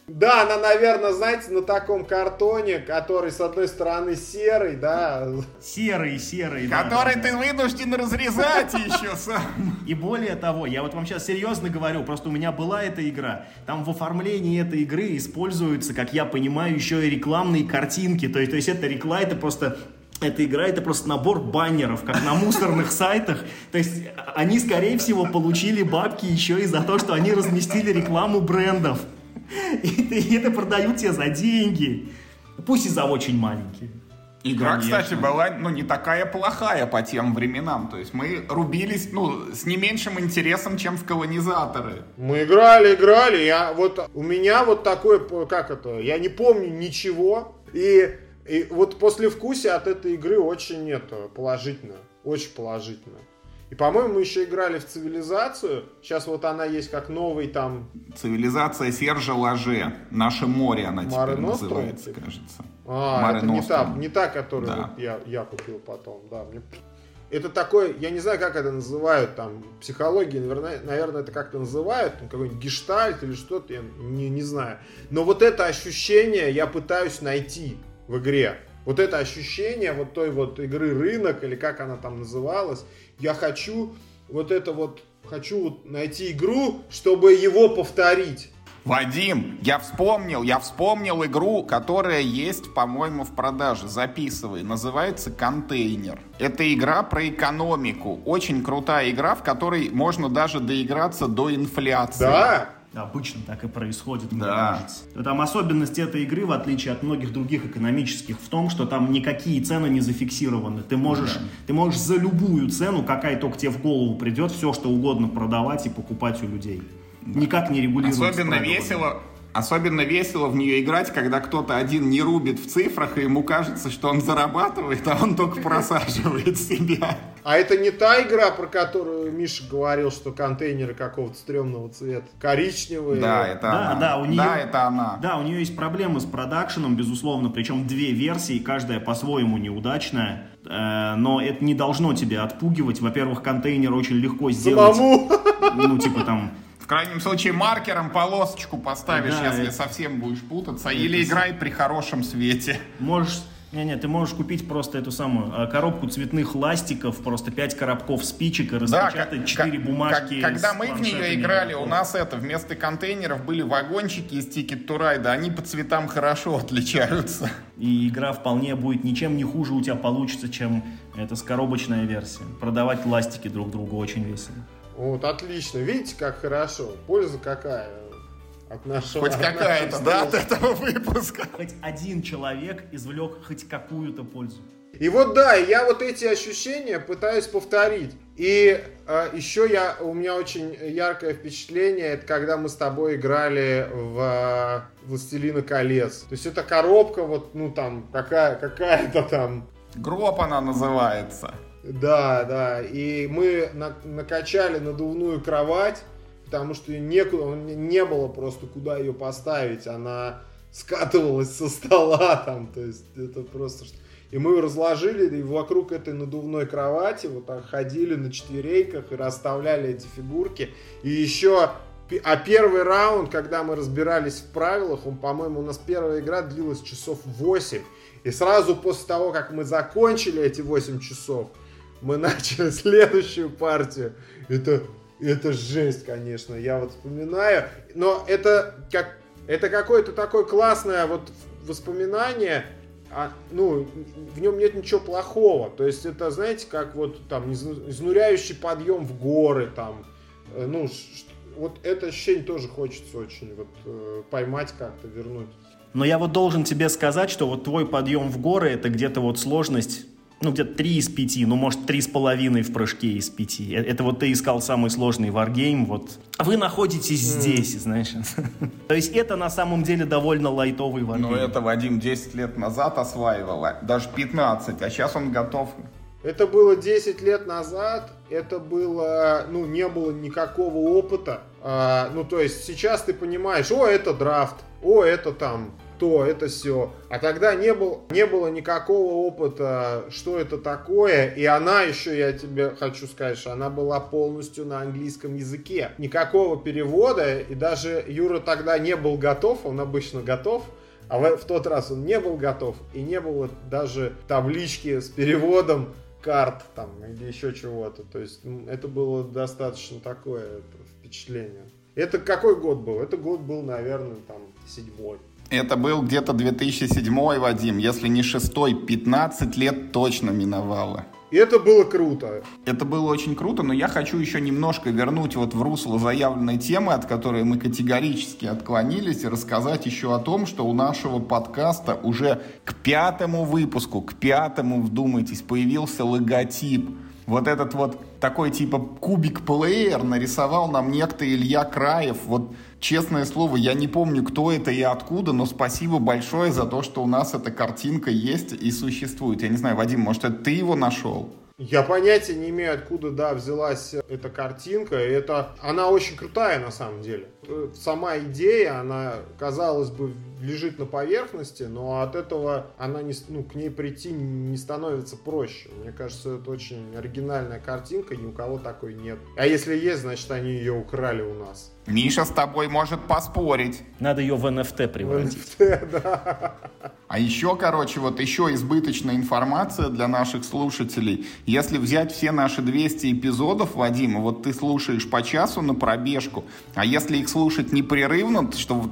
C: Да, она, наверное, знаете, на таком картоне, который с одной стороны серый, да.
B: Серый, серый.
A: Который да, ты да. вынужден разрезать еще сам.
B: И более того, я вот вам сейчас серьезно говорю, просто у меня была эта игра. Там в оформлении этой игры используются, как я понимаю, еще и рекламные картинки. То есть, то есть это реклама, это просто эта игра это просто набор баннеров, как на мусорных сайтах. То есть они, скорее всего, получили бабки еще и за то, что они разместили рекламу брендов. И это продают тебе за деньги. Пусть и за очень маленькие.
A: Игра,
B: Конечно.
A: кстати, была ну, не такая плохая по тем временам. То есть мы рубились ну, с не меньшим интересом, чем в колонизаторы.
C: Мы играли, играли. Я вот у меня вот такое, как это, я не помню ничего. И, и вот после вкуса от этой игры очень это положительно. Очень положительно. И, по-моему, мы еще играли в цивилизацию. Сейчас вот она есть как новый там.
A: Цивилизация Сержа Лаже. Наше море она
C: Маре
A: теперь
C: Нострум,
A: называется,
C: типа?
A: кажется.
C: А,
A: Маре
C: это не та, не та, которую
A: Да.
C: вот я, я купил потом. Да, мне... Это такой, я не знаю, как это называют, там, психологии, наверное, наверное это как-то называют, ну, какой-нибудь гештальт или что-то, я не, не знаю. Но вот это ощущение я пытаюсь найти в игре. Вот это ощущение вот той вот игры рынок, или как она там называлась, я хочу вот это вот, хочу вот найти игру, чтобы его повторить.
A: Вадим, я вспомнил, я вспомнил игру, которая есть, по-моему, в продаже. Записывай. Называется «Контейнер». Это игра про экономику. Очень крутая игра, в которой можно даже доиграться до инфляции.
C: Да,
B: Обычно так и происходит, мне
A: Да.
B: кажется. Там особенность этой игры, в отличие от многих других экономических, в том, что там никакие цены не зафиксированы. Ты можешь, ты можешь за любую цену, какая только тебе в голову придет, все что угодно продавать и покупать у людей. Никак не регулируется.
A: Особенно
B: правилами.
A: весело, особенно весело в нее играть, когда кто-то один не рубит в цифрах, и ему кажется, что он зарабатывает, а он только просаживает себя.
C: А это не та игра, про которую Миша говорил, что контейнеры какого-то стрёмного цвета. Коричневые.
A: Да, это
B: Да,
A: она.
B: да, у нее-
A: Да, это она.
B: Да, у нее есть проблемы с продакшеном, безусловно, причем две версии, каждая по-своему неудачная. Э, Но это не должно тебя отпугивать. Во-первых, контейнер очень легко сделать.
C: Самому.
B: Ну, типа там
A: В крайнем случае маркером полосочку поставишь,
B: Да,
A: если
B: это-
A: совсем будешь путаться, или играй при хорошем свете.
B: Можешь... Не-не, ты можешь купить просто эту самую э, коробку цветных ластиков, просто 5 коробков спичек и
A: Да,
B: распечатать
A: как-
B: 4
A: как-
B: бумажки.
A: когда мы в нее играли, у нас это вместо контейнеров были вагончики из Ticket to Ride, они по цветам хорошо отличаются.
B: И игра вполне будет ничем не хуже у тебя получится, чем эта скоробочная версия. Продавать ластики друг другу очень весело.
C: Вот, отлично. Видите, как хорошо. Польза какая от нашего...
A: Хоть
C: от
A: какая-то, да, от этого выпуска.
B: Хоть один человек извлек хоть какую-то пользу.
C: И вот да, и я вот эти ощущения пытаюсь повторить. И э, еще я, у меня очень яркое впечатление, это когда мы с тобой играли в э, «Властелина колец». То есть это коробка, вот, ну там, какая, какая-то там
A: Гроб она называется.
C: Да, да. И мы на- накачали надувную кровать, потому что некуда, не было просто куда ее поставить. Она скатывалась со стола там. То есть это просто... И мы разложили, и вокруг этой надувной кровати вот так ходили на четверейках и расставляли эти фигурки. И еще... А первый раунд, когда мы разбирались в правилах, он, по-моему, у нас первая игра длилась часов 8. И сразу после того, как мы закончили эти 8 часов, мы начали следующую партию. Это, это жесть, конечно, я вот вспоминаю. Но это как это какое-то такое классное вот воспоминание. а, ну, в нем нет ничего плохого. То есть это, знаете, как вот там изну- изнуряющий подъем в горы, там, э, ну, вот это ощущение тоже хочется очень вот э, поймать как-то, вернуть.
B: Но я вот должен тебе сказать, что вот твой подъем в горы это где-то вот сложность, ну где-то 3 из 5, ну может 3,5 в прыжке из 5. Э- Это вот ты искал самый сложный варгейм, вот. А Вы находитесь здесь, знаешь. То есть это на самом деле довольно лайтовый варгейм.
A: Но это Вадим 10 лет назад осваивала, даже 15, а сейчас он готов.
C: Это было 10 лет назад, это было, ну, не было никакого опыта. А, ну, то есть сейчас ты понимаешь, о, это драфт, о, это там то, это все. А тогда не, был, не было никакого опыта, что это такое. И она еще, я тебе хочу сказать, что она была полностью на английском языке. Никакого перевода, и даже Юра тогда не был готов, он обычно готов. А в, в тот раз он не был готов, и не было даже таблички с переводом карт там или еще чего-то. То есть это было достаточно такое это, впечатление. Это какой год был? Это год был, наверное, там седьмой.
A: Это был где-то 2007 Вадим, если не шестой, 15 лет точно миновало.
C: И это было круто.
A: Это было очень круто, но я хочу еще немножко вернуть вот в русло заявленной темы, от которой мы категорически отклонились, и рассказать еще о том, что у нашего подкаста уже к пятому выпуску, к пятому, вдумайтесь, появился логотип. Вот этот вот такой типа кубик-плеер нарисовал нам некто Илья Краев. Вот честное слово, я не помню, кто это и откуда, но спасибо большое за то, что у нас эта картинка есть и существует. Я не знаю, Вадим, может, это ты его нашел?
C: Я понятия не имею, откуда, да, взялась эта картинка. Это, она очень крутая, на самом деле. Сама идея, она, казалось бы, лежит на поверхности, но от этого она не, ну, к ней прийти не становится проще. Мне кажется, это очень оригинальная картинка, ни у кого такой нет. А если есть, значит, они ее украли у нас.
A: Миша с тобой может поспорить.
B: Надо ее в NFT превратить. В NFT, да.
A: А еще, короче, вот еще избыточная информация для наших слушателей. Если взять все наши 200 эпизодов, Вадима, вот ты слушаешь по часу на пробежку, а если их слушать непрерывно, что,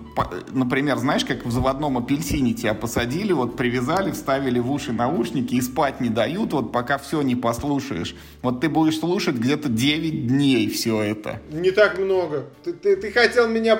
A: например, знаешь, как в заводном апельсине тебя посадили, вот привязали, вставили в уши наушники и спать не дают, вот пока все не послушаешь. Вот ты будешь слушать где-то 9 дней все это.
C: Не так много. Ты, ты, ты хотел меня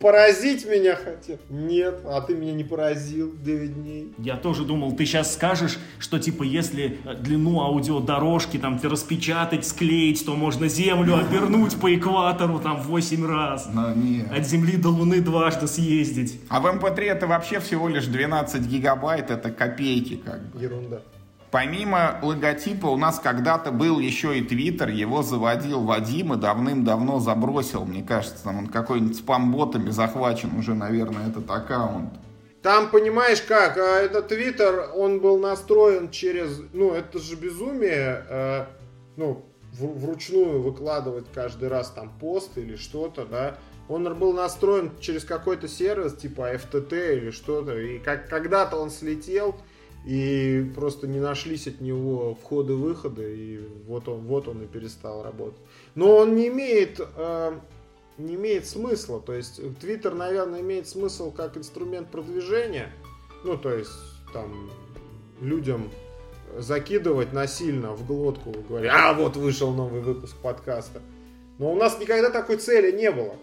C: Поразить меня хотел? Нет, а ты меня не поразил 9 дней.
B: Я тоже думал, ты сейчас скажешь, что типа если э, длину аудиодорожки там распечатать, склеить, то можно Землю обернуть по экватору там 8 раз.
A: Но нет.
B: От Земли до Луны дважды съездить.
A: А в MP3 эм это вообще всего лишь 12 гигабайт, это копейки как бы.
C: Ерунда.
A: Помимо логотипа у нас когда-то был еще и Твиттер, его заводил Вадим и давным-давно забросил, мне кажется, там он какой-нибудь спам-ботами захвачен уже, наверное, этот аккаунт.
C: Там, понимаешь как, а, этот Твиттер, он был настроен через, ну, это же безумие, э, ну, вручную выкладывать каждый раз там пост или что-то, да, он был настроен через какой-то сервис, типа FTT или что-то, и как когда-то он слетел, и просто не нашлись от него входы-выходы, и вот он, вот он и перестал работать. Но он не имеет, э, не имеет смысла, то есть Twitter, наверное, имеет смысл как инструмент продвижения, ну, то есть там людям закидывать насильно в глотку, говоря, а вот вышел новый выпуск подкаста. Но у нас никогда такой цели не было.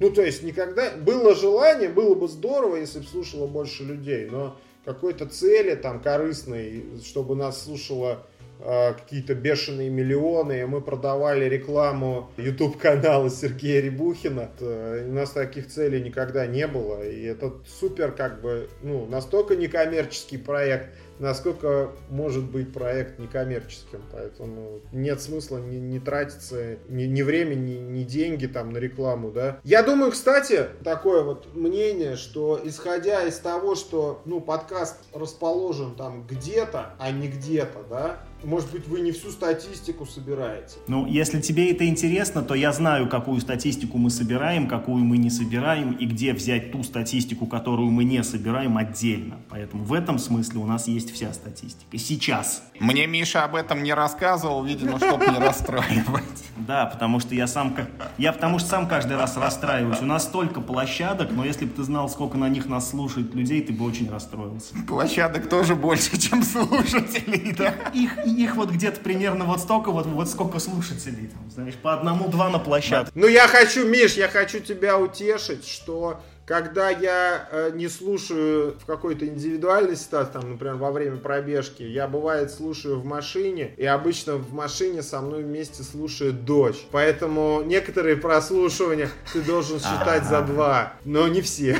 C: Ну, то есть никогда... Было желание, было бы здорово, если бы слушало больше людей, но какой-то цели там корыстной, чтобы нас слушало э, какие-то бешеные миллионы, мы продавали рекламу YouTube канала Сергея Рябухина. Э, у нас таких целей никогда не было, и это супер как бы, ну, настолько некоммерческий проект, насколько может быть проект некоммерческим. Поэтому нет смысла не, не тратиться ни, ни время, ни, ни деньги там на рекламу, да. Я думаю, кстати, такое вот мнение, что исходя из того, что, ну, подкаст расположен там где-то, а не где-то, да, может быть, вы не всю статистику собираете.
B: Ну, если тебе это интересно, то я знаю, какую статистику мы собираем, какую мы не собираем, и где взять ту статистику, которую мы не собираем отдельно. Поэтому в этом смысле у нас есть вся статистика. Сейчас.
A: Мне Миша об этом не рассказывал, видимо, чтобы не расстраивать.
B: Да, потому что я сам, я потому что сам каждый раз расстраиваюсь. У нас столько площадок, но если бы ты знал, сколько на них нас слушает людей, ты бы очень расстроился.
A: Площадок тоже больше, чем слушателей, да?
B: Их, их вот где-то примерно вот столько, вот, вот сколько слушателей, там, знаешь, по одному-два на площадке.
C: Ну я хочу, Миш, я хочу тебя утешить, что когда я э, не слушаю в какой-то индивидуальной ситуации, там, например, во время пробежки, я бывает слушаю в машине, и обычно в машине со мной вместе слушает дочь. Поэтому некоторые прослушивания ты должен считать за два, но не все.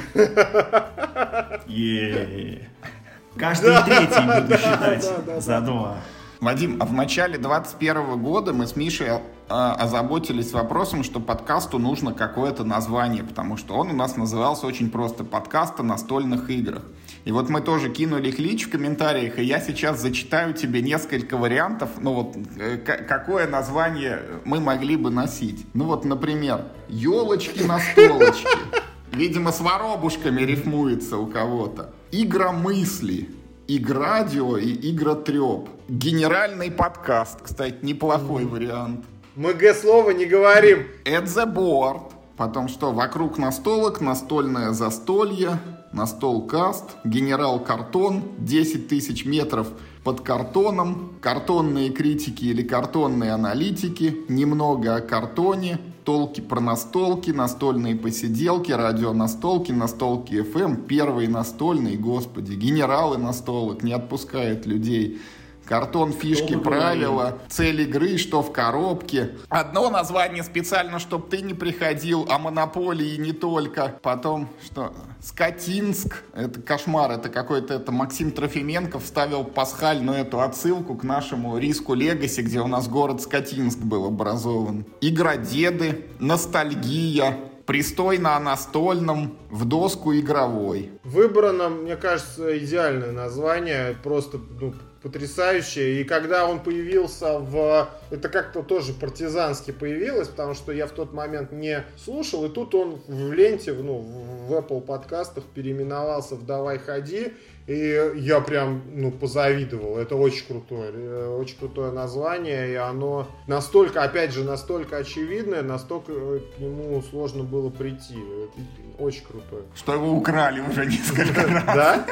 B: Каждый третий буду считать за два.
A: Вадим, а в начале 2021 года мы с Мишей а, озаботились вопросом, что подкасту нужно какое-то название, потому что он у нас назывался очень просто «Подкаст о настольных играх». И вот мы тоже кинули их лич в комментариях, и я сейчас зачитаю тебе несколько вариантов, ну вот, э, какое название мы могли бы носить. Ну вот, например, «Елочки на столочке». Видимо, с воробушками рифмуется у кого-то. «Игра мысли». Иградио и Игротреп. Генеральный подкаст, кстати, неплохой вариант.
C: Мы Г-слово не говорим.
A: At the board. Потом что? Вокруг настолок, настольное застолье. Настол Каст, Генерал Картон, 10 тысяч метров под картоном, картонные критики или картонные аналитики, немного о картоне, толки про настолки, настольные посиделки, радионастолки, настолки FM, первый настольный, господи, генералы настолок, не отпускает людей. Картон, фишки, правила, цель игры, что в коробке. Одно название специально, чтобы ты не приходил, а монополии не только. Потом, что, Скотинск, это кошмар, это какой-то, это Максим Трофименко вставил пасхальную эту отсылку к нашему риску Легаси, где у нас город Скотинск был образован. Игродеды, ностальгия, пристойно о настольном, в доску игровой.
C: Выбрано, мне кажется, идеальное название, просто ну, потрясающее. И когда он появился в... Это как-то тоже партизански появилось, потому что я в тот момент не слушал, и тут он в ленте, ну, в Apple подкастах переименовался в «Давай ходи», и я прям, ну, позавидовал. Это очень крутое, э, очень крутое название, и оно настолько, опять же, настолько очевидное, настолько к нему сложно было прийти. Это очень крутое.
A: Что его украли уже несколько раз.
C: Да?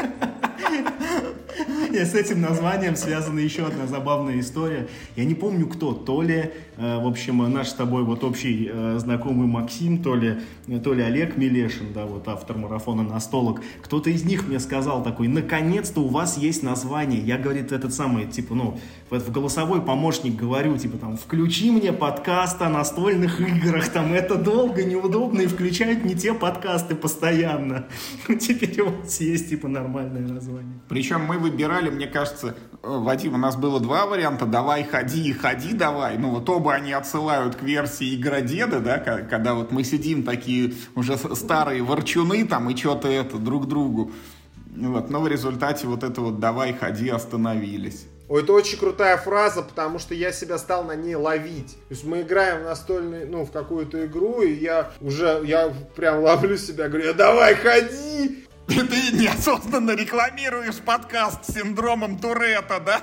B: И с этим названием связана еще одна забавная история. Я не помню кто, то ли, э, в общем, наш с тобой вот общий э, знакомый Максим, то ли, то ли Олег Милешин, да, вот автор марафона «Настолок». Кто-то из них мне сказал такой, наконец-то у вас есть название. Я, говорит, этот самый, типа, ну, в голосовой помощник говорю, типа, там, включи мне подкаст о настольных играх, там, это долго, неудобно, и включают не те подкасты постоянно. Теперь у вас есть, типа, нормальное название.
A: Причем мы выбирали, мне кажется, э, Вадим, у нас было два варианта, давай ходи и ходи давай, ну вот оба они отсылают к версии Игродеда, да, когда вот мы сидим такие уже старые ворчуны там и что-то это друг другу, вот, но в результате вот это вот давай ходи остановились.
C: Ой, это очень крутая фраза, потому что я себя стал на ней ловить. То есть мы играем в настольный, ну, в какую-то игру, и я уже, я прям ловлю себя, говорю, давай, ходи!
A: Ты неосознанно рекламируешь подкаст с синдромом Туретта, да?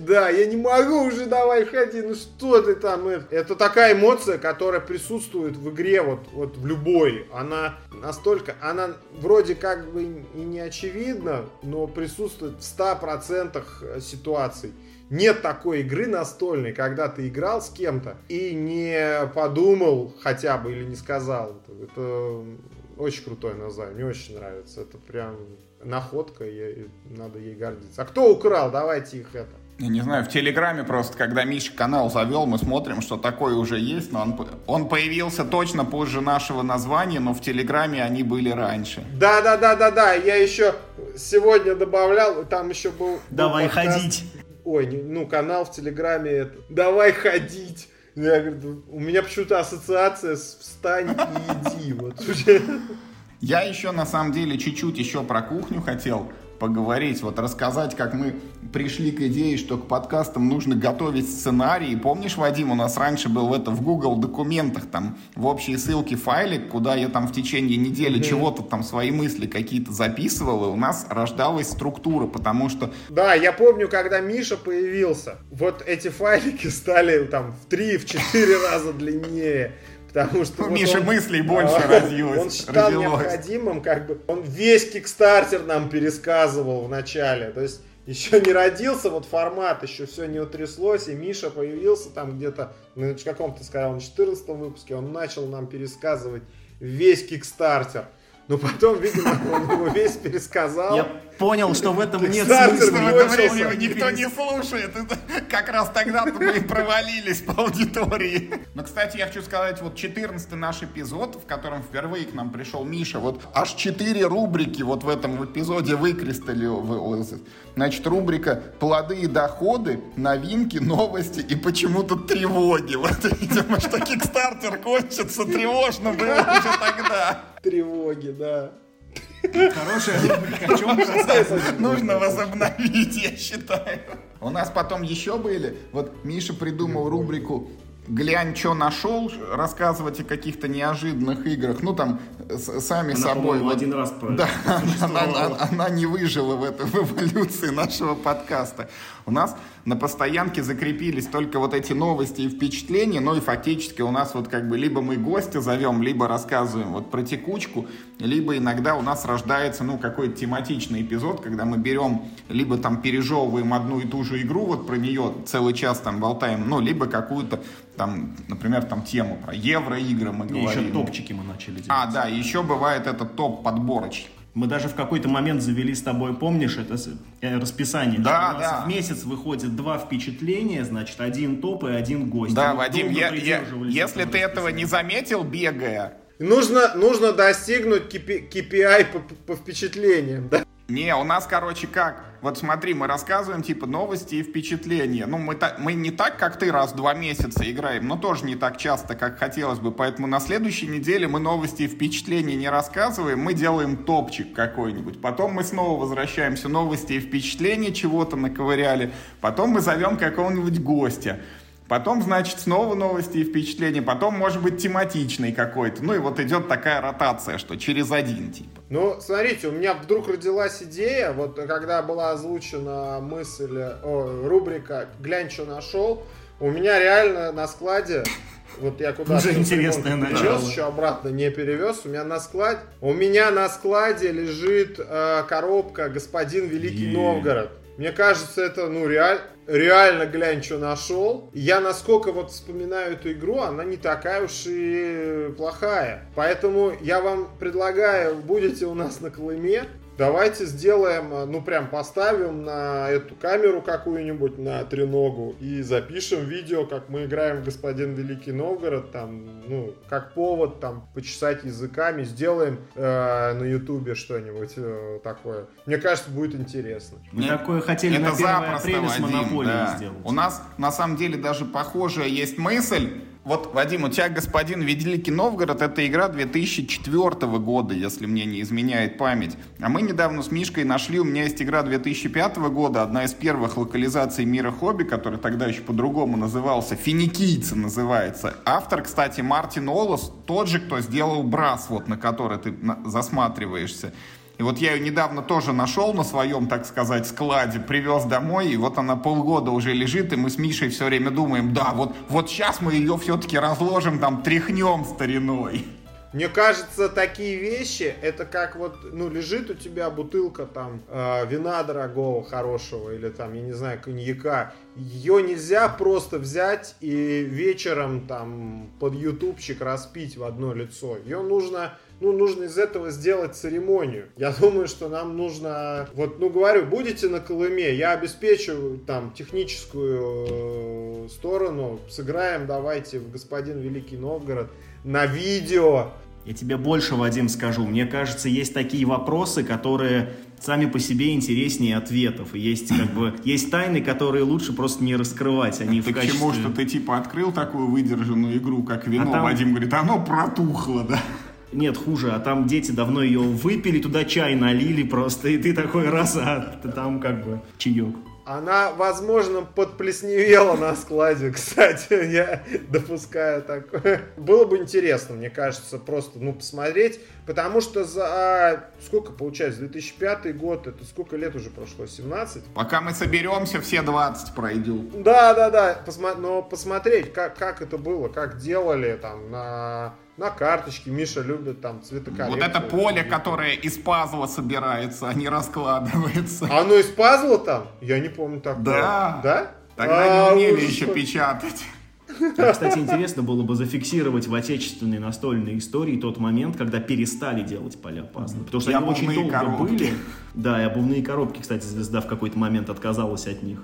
C: Да, я не могу уже, давай ходи, ну что ты там. Это такая эмоция, которая присутствует в игре, вот, вот в любой. Она настолько, она вроде как бы и не очевидна, но присутствует в 100% ситуаций. Нет такой игры настольной, когда ты играл с кем-то и не подумал хотя бы или не сказал. Это очень крутое название, мне очень нравится. Это прям находка, и надо ей гордиться. А кто украл? Давайте их это.
A: Я не знаю, в Телеграме просто, когда Миша канал завел, мы смотрим, что такое уже есть, но он, он появился точно позже нашего названия, но в Телеграме они были раньше.
C: Да, да, да, да, да. Я еще сегодня добавлял, там еще был.
B: Давай был ходить.
C: Ой, ну канал в Телеграме это. Давай ходить. Я говорю, у меня почему-то ассоциация с встань и иди. Вот.
A: Я еще на самом деле чуть-чуть еще про кухню хотел поговорить, вот рассказать, как мы пришли к идее, что к подкастам нужно готовить сценарий. Помнишь, Вадим, у нас раньше был это в Google документах, там в общие ссылки файлик, куда я там в течение недели mm-hmm. чего-то там свои мысли какие-то записывал, и у нас рождалась структура, потому что...
C: Да, я помню, когда Миша появился, вот эти файлики стали там в три, в четыре раза длиннее. Потому что
A: У вот Миши он, мыслей больше а, родилось.
C: Он считал родилось. необходимым, как бы, он весь кикстартер нам пересказывал в начале. То есть еще не родился вот формат, еще все не утряслось, и Миша появился там где-то, ну, в каком-то, сказал, на 14 выпуске, он начал нам пересказывать весь кикстартер. Но потом, видимо, он его весь пересказал.
B: Я понял, что в этом нет смысла.
A: Никто не слушает. Как раз тогда-то мы и провалились по аудитории. Но, кстати, я хочу сказать, вот 14 наш эпизод, в котором впервые к нам пришел Миша, вот аж 4 рубрики вот в этом эпизоде выкристаллилось. Значит, рубрика «Плоды и доходы», «Новинки», «Новости» и почему-то «Тревоги». Вот, видимо, что Кикстартер кончится, тревожно было уже тогда.
C: Тревоги, да.
B: Хорошая рубрика. О чем
A: Нужно возобновить, я считаю. У нас потом еще были. Вот Миша придумал рубрику глянь, что нашел, рассказывать о каких-то неожиданных играх. Ну, там, сами
B: Она,
A: собой. вот-
B: один раз про-
A: Да, она, она- она не выжила в этой в эволюции нашего подкаста. У нас на постоянке закрепились только вот эти новости и впечатления, ну и фактически у нас вот как бы либо мы гостя зовем, либо рассказываем вот про текучку, либо иногда у нас рождается, ну, какой-то тематичный эпизод, когда мы берем, либо там пережевываем одну и ту же игру, вот про нее целый час там болтаем, ну, либо какую-то там, например, там тему про евроигры мы
B: И
A: говорим.
B: еще топчики мы начали делать.
A: А, да, еще бывает этот топ подборочный.
B: Мы даже в какой-то момент завели с тобой, помнишь, это э, расписание?
A: Да,
B: что у нас
A: да.
B: в месяц выходит два впечатления, значит, один топ и один гость.
A: Да,
B: Мы
A: Вадим, я- я- если ты этого не заметил, бегая,
C: Нужно, нужно достигнуть KP KPI по, по впечатлениям, да?
A: Не, у нас, короче, как? Вот смотри, мы рассказываем, типа, новости и впечатления. Ну, мы, та- мы не так, как ты, раз в два месяца играем, но тоже не так часто, как хотелось бы. Поэтому на следующей неделе мы новости и впечатления не рассказываем, мы делаем топчик какой-нибудь. Потом мы снова возвращаемся, новости и впечатления чего-то наковыряли. Потом мы зовем какого-нибудь гостя. Потом, значит, снова новости и впечатления. Потом, может быть, тематичный какой-то. Ну и вот идет такая ротация, что через один, типа.
C: Ну, смотрите, у меня вдруг родилась идея, вот когда была озвучена мысль, о, рубрика «Глянь, что нашел», у меня реально на складе, вот я куда-то...
B: Уже интересное
C: перевез,
B: начало.
C: еще обратно не перевез, у меня на складе, у меня на складе лежит э, коробка «Господин Великий
B: Е.
C: Новгород». Мне кажется, это, ну, реаль- реально, глянь, что нашел. Я, насколько вот вспоминаю эту игру, она не такая уж и плохая. Поэтому я вам предлагаю, будете у нас на Колыме, давайте сделаем, э, ну, прям поставим на эту камеру какую-нибудь, на треногу, и запишем видео, как мы играем в Господин Великий Новгород, там, ну, как повод, там, почесать языками, сделаем э, на Ютубе что-нибудь э, такое. Мне кажется, будет интересно.
B: Мы
A: Нет,
B: такое хотели на 1 апреля с Монополией
A: да.
B: сделать.
A: У нас на самом деле даже похожая есть мысль. Вот, Вадим, у тебя «Господин Великий Новгород» — это игра 2004 года, если мне не изменяет память. А мы недавно с Мишкой нашли, у меня есть игра 2005 года, одна из первых локализаций «Мира хобби», который тогда еще по-другому назывался, «Финикийцы» называется. Автор, кстати, Мартин Олос, тот же, кто сделал «Брас», вот на который ты засматриваешься. И вот я ее недавно тоже нашел на своем, так сказать, складе, привез домой, и вот она полгода уже лежит, и мы с Мишей все время думаем, да, вот, вот сейчас мы ее все-таки разложим, там, тряхнем стариной.
C: Мне кажется, такие вещи, это как вот, ну, лежит у тебя бутылка там э, вина дорогого, хорошего, или там, я не знаю, коньяка. Ее нельзя просто взять и вечером там под ютубчик распить в одно лицо. Ее нужно, ну, нужно из этого сделать церемонию. Я думаю, что нам нужно, вот, ну, говорю, будете на Колыме, я обеспечу там техническую э, сторону, сыграем давайте в «Господин Великий Новгород» на видео,
B: Я тебе больше, Вадим, скажу. Мне кажется, есть такие вопросы, которые сами по себе интереснее ответов. И есть как бы есть тайны, которые лучше просто не раскрывать. Они
A: Ты
B: в
A: к чему,
B: качестве...
A: что ты типа открыл такую выдержанную игру, как вино,
B: А там-
A: Вадим говорит, оно протухло, да?
B: Нет, хуже, а там дети давно ее выпили, туда чай налили просто, и ты такой раз, а ты там как бы чаек.
C: Она, возможно, подплесневела на складе, кстати, я допускаю такое. Было бы интересно, мне кажется, просто, ну, посмотреть, потому что за, сколько получается, 2005 год, это сколько лет уже прошло, 17?
A: Пока мы соберемся, все 20 пройдем.
C: Да, да, да, посма- но посмотреть, как, как это было, как делали там на, на карточке, Миша любит там цветокоррекцию.
A: Вот это поле, которое из пазла собирается, а не раскладывается.
C: А оно из пазла там? Я не помню такого.
A: Да.
C: Да?
A: Тогда
C: А,
A: не умели еще печатать.
B: А, кстати, интересно было бы зафиксировать в отечественной настольной истории тот момент, когда перестали делать поля пазлы. Потому что
A: И
B: они очень долго
A: коробки.
B: были. Да, и обувные коробки, кстати, звезда в какой-то момент отказалась от них.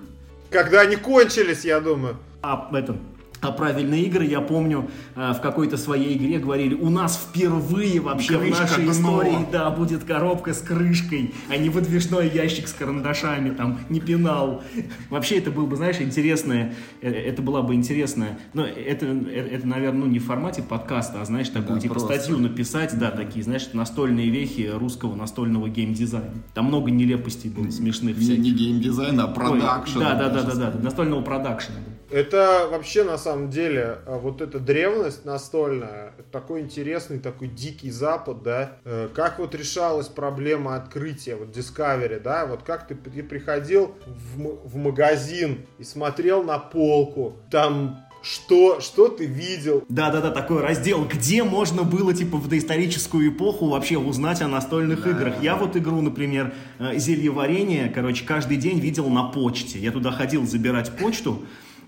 C: Когда они кончились, я думаю.
B: А это, а правильные игры, я помню, э, в какой-то своей игре говорили, у нас впервые вообще
A: Крышка,
B: в нашей
A: дно.
B: истории, да, будет коробка с крышкой, а не выдвижной ящик с карандашами, там, не пенал. Вообще это было бы, знаешь, интересное, э, это была бы интересная, но это, э, это, наверное, ну, не в формате подкаста, а, знаешь, такую,
A: Да,
B: типа,
A: просто.
B: статью написать, да, такие, знаешь, настольные вехи русского настольного геймдизайна. Там много нелепостей было, смешных
A: Не,
B: всяких.
A: не геймдизайн, а продакшн.
B: Да, да, да, да, да, настольного продакшена.
C: Это вообще на самом деле э, вот эта древность настольная, такой интересный, такой дикий запад, да. Э, как вот решалась проблема открытия, вот Discovery, да, вот как ты, ты приходил в, в магазин и смотрел на полку, там что, что ты видел.
B: Да-да-да, такой раздел, где можно было, типа, в доисторическую эпоху вообще узнать о настольных да. играх. Я вот игру, например, э, «Зелье варенье», короче, каждый день видел на почте. Я туда ходил забирать почту,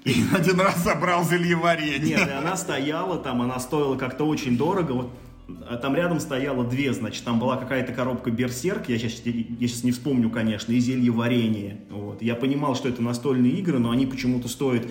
A: и один раз собрал зелье варенье.
B: Нет, и она стояла там, она стоила как-то очень дорого. Вот а там рядом стояло две, значит, там была какая-то коробка Берсерк, я сейчас, я сейчас не вспомню, конечно, и зелье варенье. Вот. Я понимал, что это настольные игры, но они почему-то стоят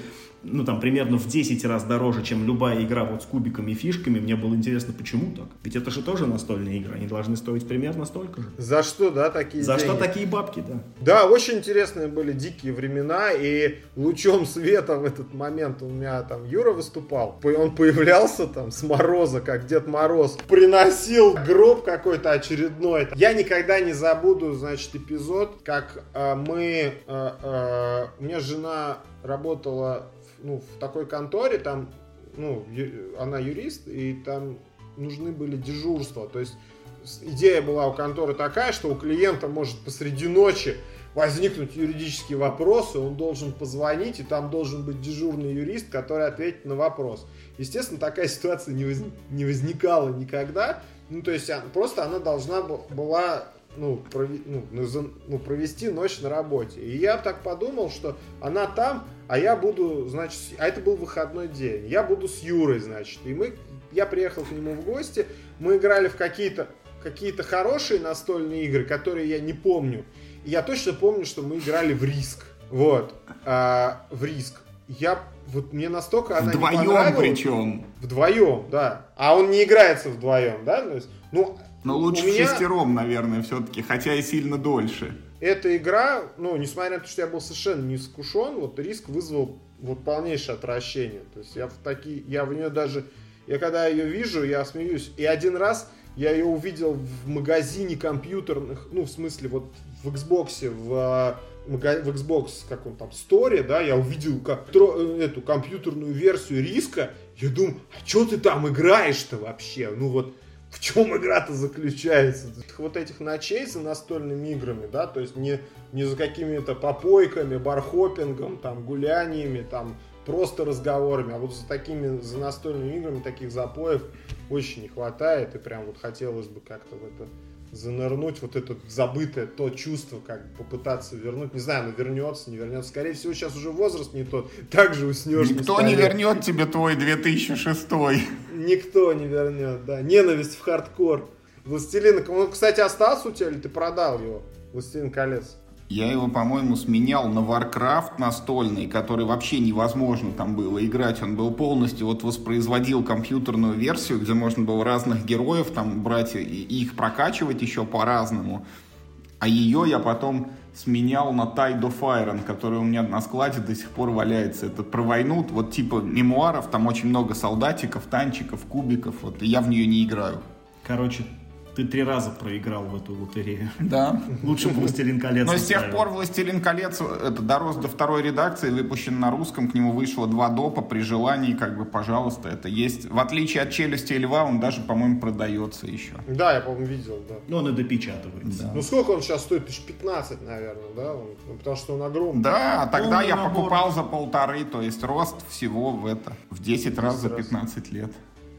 B: ну, там, примерно в 10 раз дороже, чем любая игра вот с кубиками и фишками. Мне было интересно, почему так? Ведь это же тоже настольные игры, они должны стоить примерно столько же.
C: За что, да, такие
B: За
C: деньги?
B: что такие бабки, да.
C: Да, очень интересные были дикие времена, и лучом света в этот момент у меня там Юра выступал. Он появлялся там с мороза, как Дед Мороз, приносил гроб какой-то очередной. Я никогда не забуду, значит, эпизод, как э, мы... Э, э, у меня жена работала ну, в такой конторе, там, ну, она юрист, и там нужны были дежурства. То есть идея была у конторы такая, что у клиента может посреди ночи возникнуть юридический вопрос, и он должен позвонить, и там должен быть дежурный юрист, который ответит на вопрос. Естественно, такая ситуация не, воз... не возникала никогда. Ну, то есть, просто она должна была ну, прови, ну, ну, провести ночь на работе. И я так подумал, что она там, а я буду, значит, а это был выходной день. Я буду с Юрой, значит. И мы, я приехал к нему в гости, мы играли в какие-то какие-то хорошие настольные игры, которые я не помню. И я точно помню, что мы играли в риск. Вот. А, в риск. Я вот мне настолько она
A: вдвоем
C: не понравилась.
A: причем.
C: Вдвоем, да. А он не играется вдвоем, да? То есть, ну,
A: но лучше меня... шестером, наверное, все-таки, хотя и сильно дольше.
C: Эта игра, ну, несмотря на то, что я был совершенно не искушен, вот риск вызвал вот полнейшее отвращение. То есть я в такие, я в нее даже, я когда ее вижу, я смеюсь. И один раз я ее увидел в магазине компьютерных, ну, в смысле, вот в Xbox, в в Xbox как он там сторе, да, я увидел как, э, эту компьютерную версию риска, я думаю, а что ты там играешь-то вообще? Ну вот, в чем игра-то заключается? Вот этих ночей за настольными играми, да, то есть не, не за какими-то попойками, бархопингом, там, гуляниями, там, просто разговорами, а вот за такими, за настольными играми таких запоев очень не хватает, и прям вот хотелось бы как-то в это занырнуть, вот это забытое, то чувство, как попытаться вернуть. Не знаю, оно вернется, не вернется. Скорее всего, сейчас уже возраст не тот. Так же уснешь.
A: Никто не вернет тебе твой 2006.
C: Никто не вернет, да. Ненависть в хардкор. Властелин, он, кстати, остался у тебя или ты продал его? Властелин колец.
A: Я его, по-моему, сменял на Warcraft настольный, который вообще невозможно там было играть. Он был полностью, вот воспроизводил компьютерную версию, где можно было разных героев там брать и, их прокачивать еще по-разному. А ее я потом сменял на Tide of Iron, который у меня на складе до сих пор валяется. Это про войну, вот типа мемуаров, там очень много солдатиков, танчиков, кубиков, вот, и я в нее не играю.
B: Короче, ты три раза проиграл в эту лотерею.
A: Да.
B: Лучше «Властелин колец».
A: Но с тех пор «Властелин колец» это дорос до второй редакции, выпущен на русском, к нему вышло два допа, при желании, как бы, пожалуйста, это есть. В отличие от «Челюсти и льва», он даже, по-моему, продается еще.
C: Да, я, по-моему, видел, да.
B: Ну, он и допечатывается.
C: Да. Ну, сколько он сейчас стоит? Тысяч 15, наверное, да? Он, ну, потому что он огромный.
A: Да, а тогда я набор. покупал за полторы, то есть рост всего в это, в 10 раз за 15 лет.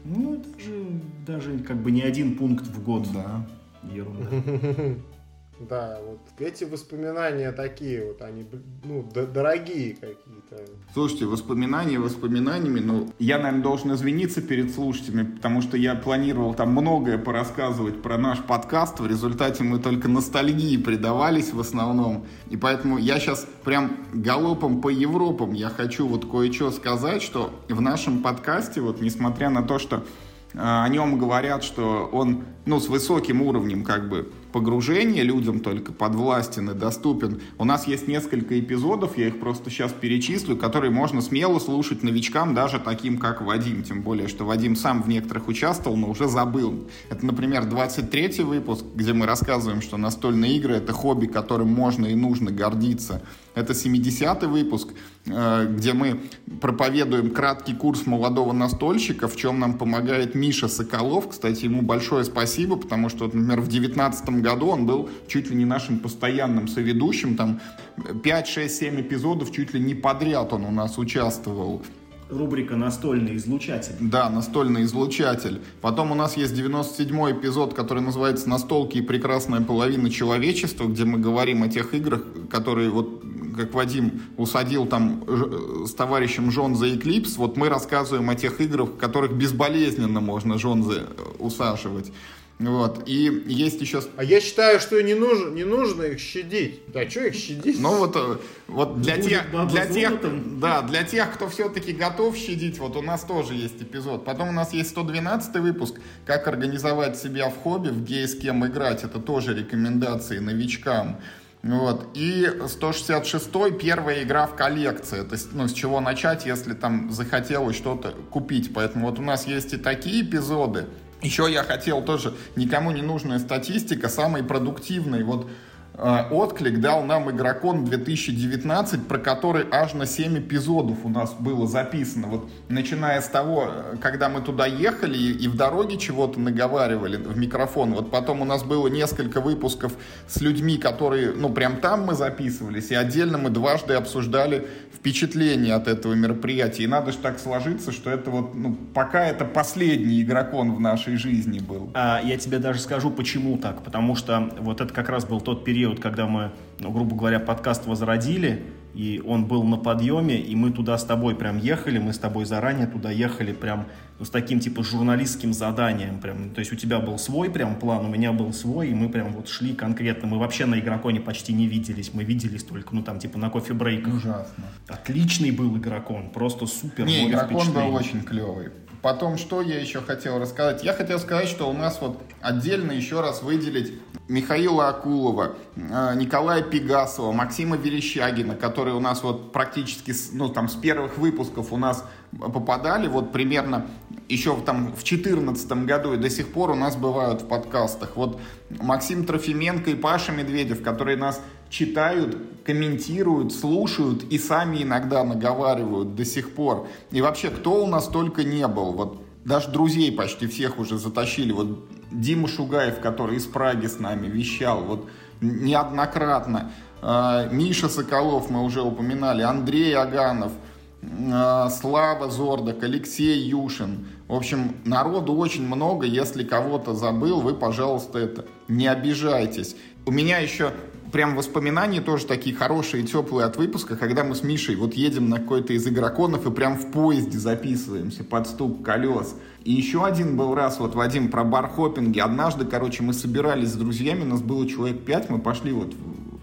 B: Ну, это же даже как бы не один пункт в год.
A: Да.
B: Ерунда.
C: Да, вот эти воспоминания такие вот, они, ну, дорогие какие-то.
A: Слушайте, воспоминания воспоминаниями, ну, я, наверное, должен извиниться перед слушателями, потому что я планировал там многое порассказывать про наш подкаст, в результате мы только ностальгии предавались в основном, и поэтому я сейчас прям галопом по Европам я хочу вот кое-что сказать, что в нашем подкасте, вот, несмотря на то, что э, о нем говорят, что он, ну, с высоким уровнем, как бы, погружения людям только подвластен и доступен. У нас есть несколько эпизодов, я их просто сейчас перечислю, которые можно смело слушать новичкам, даже таким, как Вадим. Тем более, что Вадим сам в некоторых участвовал, но уже забыл. Это, например, 23 выпуск, где мы рассказываем, что настольные игры — это хобби, которым можно и нужно гордиться. Это 70-й выпуск, где мы проповедуем краткий курс молодого настольщика, в чем нам помогает Миша Соколов. Кстати, ему большое спасибо, потому что, например, в 2019 году он был чуть ли не нашим постоянным соведущим. Там 5, 6, 7 эпизодов чуть ли не подряд он у нас участвовал
B: рубрика «Настольный излучатель».
A: Да, «Настольный излучатель». Потом у нас есть 97-й эпизод, который называется «Настолки и прекрасная половина человечества», где мы говорим о тех играх, которые вот как Вадим усадил там с товарищем Жон за Эклипс, вот мы рассказываем о тех играх, в которых безболезненно можно Жон за усаживать. Вот. И есть еще...
C: А я считаю, что не нужно, не нужно их щадить. Да, что их щадить?
A: Ну вот, э, вот для, тех, для, тех, да, для тех, кто все-таки готов щадить, вот у нас тоже есть эпизод. Потом у нас есть 112 выпуск, как организовать себя в хобби, в гей с кем играть. Это тоже рекомендации новичкам. Вот. И 166 первая игра в коллекции. То есть, ну, с чего начать, если там захотелось что-то купить. Поэтому вот у нас есть и такие эпизоды. Еще я хотел тоже, никому не нужная статистика, самый продуктивный вот э, отклик дал нам Игрокон 2019, про который аж на 7 эпизодов у нас было записано. Вот начиная с того, когда мы туда ехали и, и в дороге чего-то наговаривали в микрофон. Вот потом у нас было несколько выпусков с людьми, которые, ну, прям там мы записывались, и отдельно мы дважды обсуждали впечатление от этого мероприятия. И надо же так сложиться, что это вот, ну, пока это последний игрокон в нашей жизни был.
B: А я тебе даже скажу, почему так. Потому что вот это как раз был тот период, когда мы, ну, грубо говоря, подкаст возродили, и он был на подъеме, и мы туда с тобой прям ехали, мы с тобой заранее туда ехали прям ну, с таким типа журналистским заданием прям, то есть у тебя был свой прям план, у меня был свой, и мы прям вот шли конкретно, мы вообще на игроконе почти не виделись, мы виделись только, ну там типа на кофе-брейках.
A: Ужасно.
B: Отличный был игрокон, просто супер.
A: Не, игрокон был очень клевый. Потом, что я еще хотел рассказать? Я хотел сказать, что у нас вот отдельно еще раз выделить Михаила Акулова, э, Николая Пегасова, Максима Верещагина, которые у нас вот практически, ну там с первых выпусков у нас попадали, вот примерно еще там в 2014 году и до сих пор у нас бывают в подкастах. Вот Максим Трофименко и Паша Медведев, которые нас читают, комментируют, слушают и сами иногда наговаривают до сих пор. И вообще, кто у нас только не был, вот даже друзей почти всех уже затащили. Вот Дима Шугаев, который из Праги с нами вещал, вот неоднократно. А, Миша Соколов мы уже упоминали, Андрей Аганов, а, Слава Зордок, Алексей Юшин. В общем, народу очень много. Если кого-то забыл, вы, пожалуйста, это не обижайтесь. У меня еще прям воспоминания тоже такие хорошие, теплые от выпуска, когда мы с Мишей вот едем на какой-то из игроконов и прям в поезде записываемся под стук колес. И еще один был раз, вот, Вадим, про бархоппинги. Однажды, короче, мы собирались с друзьями, нас было человек пять, мы пошли вот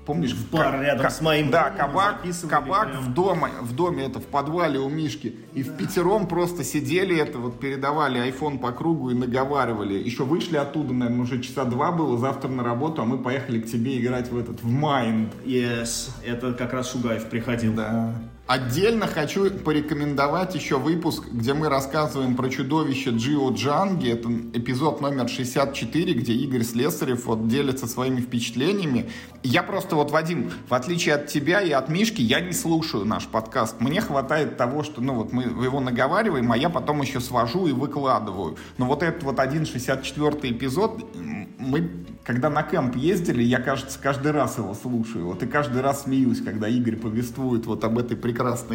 A: помнишь,
B: в бар рядом с моим
A: да, кабак, кабак прям. в доме, в доме это в подвале у Мишки, и в пятером просто сидели это вот передавали iPhone по кругу и наговаривали. Еще вышли оттуда, наверное, уже часа два было, завтра на работу, а мы поехали к тебе играть в этот в Mind.
B: Yes, это как раз Шугаев приходил.
A: Да. Отдельно хочу порекомендовать еще выпуск, где мы рассказываем про чудовище Джио Джанги. Это эпизод номер 64, где Игорь Слесарев вот делится своими впечатлениями. Я просто вот, Вадим, в отличие от тебя и от Мишки, я не слушаю наш подкаст. Мне хватает того, что ну вот мы его наговариваем, а я потом еще свожу и выкладываю. Но вот этот вот один 64 эпизод, мы когда на кемп ездили, я, кажется, каждый раз его слушаю. Вот и каждый раз смеюсь, когда Игорь повествует вот об этой прекрасной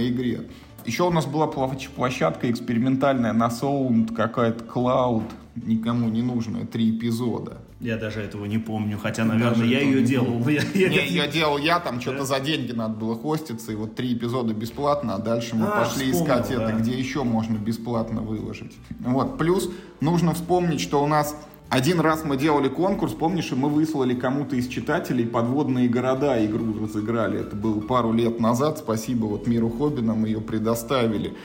A: игре. Еще у нас была площадка экспериментальная на Sound, какая-то Cloud, никому не нужная, три эпизода.
B: Я даже этого не помню, хотя, наверное, даже я ее делал.
A: Я, я, не, ее делал я, там что-то да? за деньги надо было хоститься, и вот три эпизода бесплатно, а дальше мы а, пошли вспомнил, искать да. это, где еще можно бесплатно выложить. Вот, плюс нужно вспомнить, что у нас один раз мы делали конкурс, помнишь, и мы выслали кому-то из читателей подводные города, игру разыграли. Это было пару лет назад, спасибо вот Миру Хобби нам ее предоставили.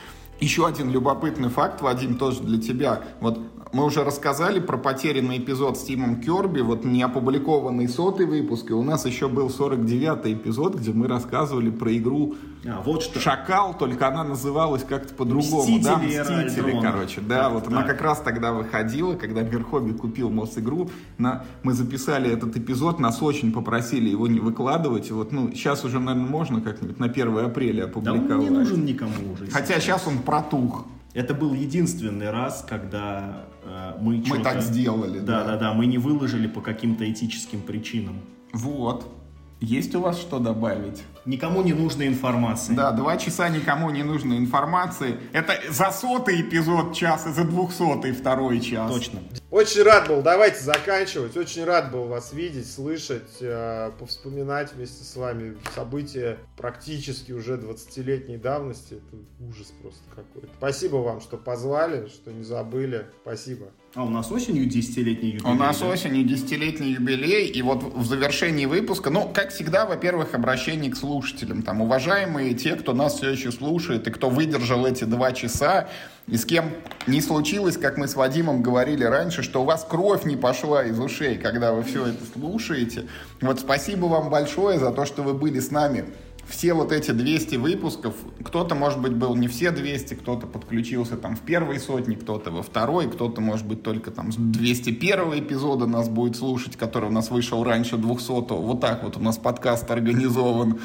A: Еще один любопытный факт, Вадим, тоже для тебя. Вот мы уже рассказали про потерянный эпизод с Тимом Керби, вот не опубликованный сотый выпуск, и у нас еще был 49-й эпизод, где мы рассказывали про игру а, вот что. Шакал, только она называлась как-то по-другому.
B: Мстители,
A: да,
B: Мстители,
A: короче. Да, да вот да. она как раз тогда выходила, когда Мир Хобби купил Мосигру. На... Мы записали этот эпизод, нас очень попросили его не выкладывать. Вот, ну, сейчас уже, наверное, можно как-нибудь на 1 апреля опубликовать. Да он
B: не нужен никому уже.
A: Хотя сейчас он протух.
B: Это был единственный раз, когда э, мы
A: Мы так сделали,
B: да. Да, да, да, мы не выложили по каким-то этическим причинам.
A: Вот. Есть у вас что добавить?
B: Никому не нужной информации.
A: Да, два часа никому не нужной информации. Это за сотый эпизод час и за двухсотый второй час.
B: Точно.
C: Очень рад был, давайте заканчивать. Очень рад был вас видеть, слышать, э, повспоминать вместе с вами события практически уже 20-летней давности. Это ужас просто какой-то. Спасибо вам, что позвали, что не забыли. Спасибо.
B: А у нас осенью десятилетний юбилей.
A: У нас да? осенью десятилетний юбилей. И вот в завершении выпуска, ну, как всегда, во-первых, обращение к слушателям. Там, уважаемые те, кто нас все еще слушает и кто выдержал эти два часа, и с кем не случилось, как мы с Вадимом говорили раньше, что у вас кровь не пошла из ушей, когда вы все это слушаете. Вот спасибо вам большое за то, что вы были с нами все вот эти 200 выпусков, кто-то, может быть, был не все 200, кто-то подключился там в первой сотне, кто-то во второй, кто-то, может быть, только там с 201 эпизода нас будет слушать, который у нас вышел раньше 200 -го. Вот так вот у нас подкаст организован.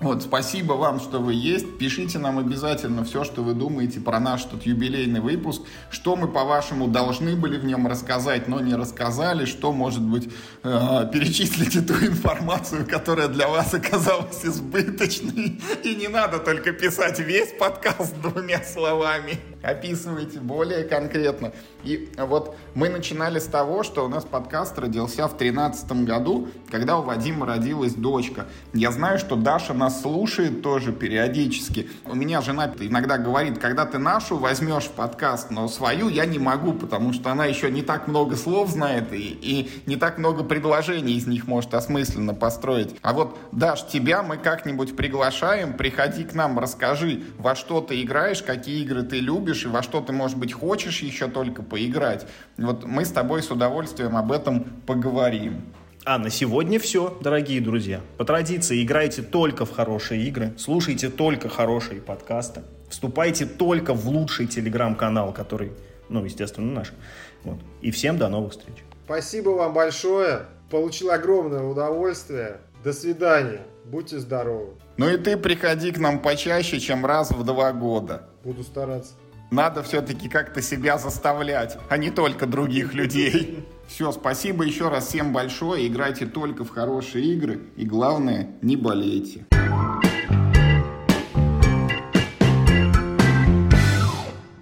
A: Вот, спасибо вам, что вы есть. Пишите нам обязательно все, что вы думаете про наш тут юбилейный выпуск. Что мы, по-вашему, должны были в нем рассказать, но не рассказали. Что, может быть, э, перечислите ту информацию, которая для вас оказалась избыточной. И не надо только писать весь подкаст двумя словами. Описывайте более конкретно. И вот мы начинали с того, что у нас подкаст родился в 2013 году, когда у Вадима родилась дочка. Я знаю, что Даша нас нас слушает тоже периодически. У меня жена иногда говорит, когда ты нашу возьмешь в подкаст, но свою я не могу, потому что она еще не так много слов знает и, и не так много предложений из них может осмысленно построить. А вот, Даш, тебя мы как-нибудь приглашаем, приходи к нам, расскажи, во что ты играешь, какие игры ты любишь и во что ты, может быть, хочешь еще только поиграть. Вот мы с тобой с удовольствием об этом поговорим.
B: А на сегодня все, дорогие друзья. По традиции играйте только в хорошие игры, слушайте только хорошие подкасты, вступайте только в лучший телеграм-канал, который, ну, естественно, наш. Вот. И всем до новых встреч.
C: Спасибо вам большое. Получил огромное удовольствие. До свидания. Будьте здоровы.
A: Ну и ты приходи к нам почаще, чем раз в два года.
C: Буду стараться.
A: Надо все-таки как-то себя заставлять, а не только других людей. Все, спасибо еще раз всем большое. Играйте только в хорошие игры. И главное, не болейте.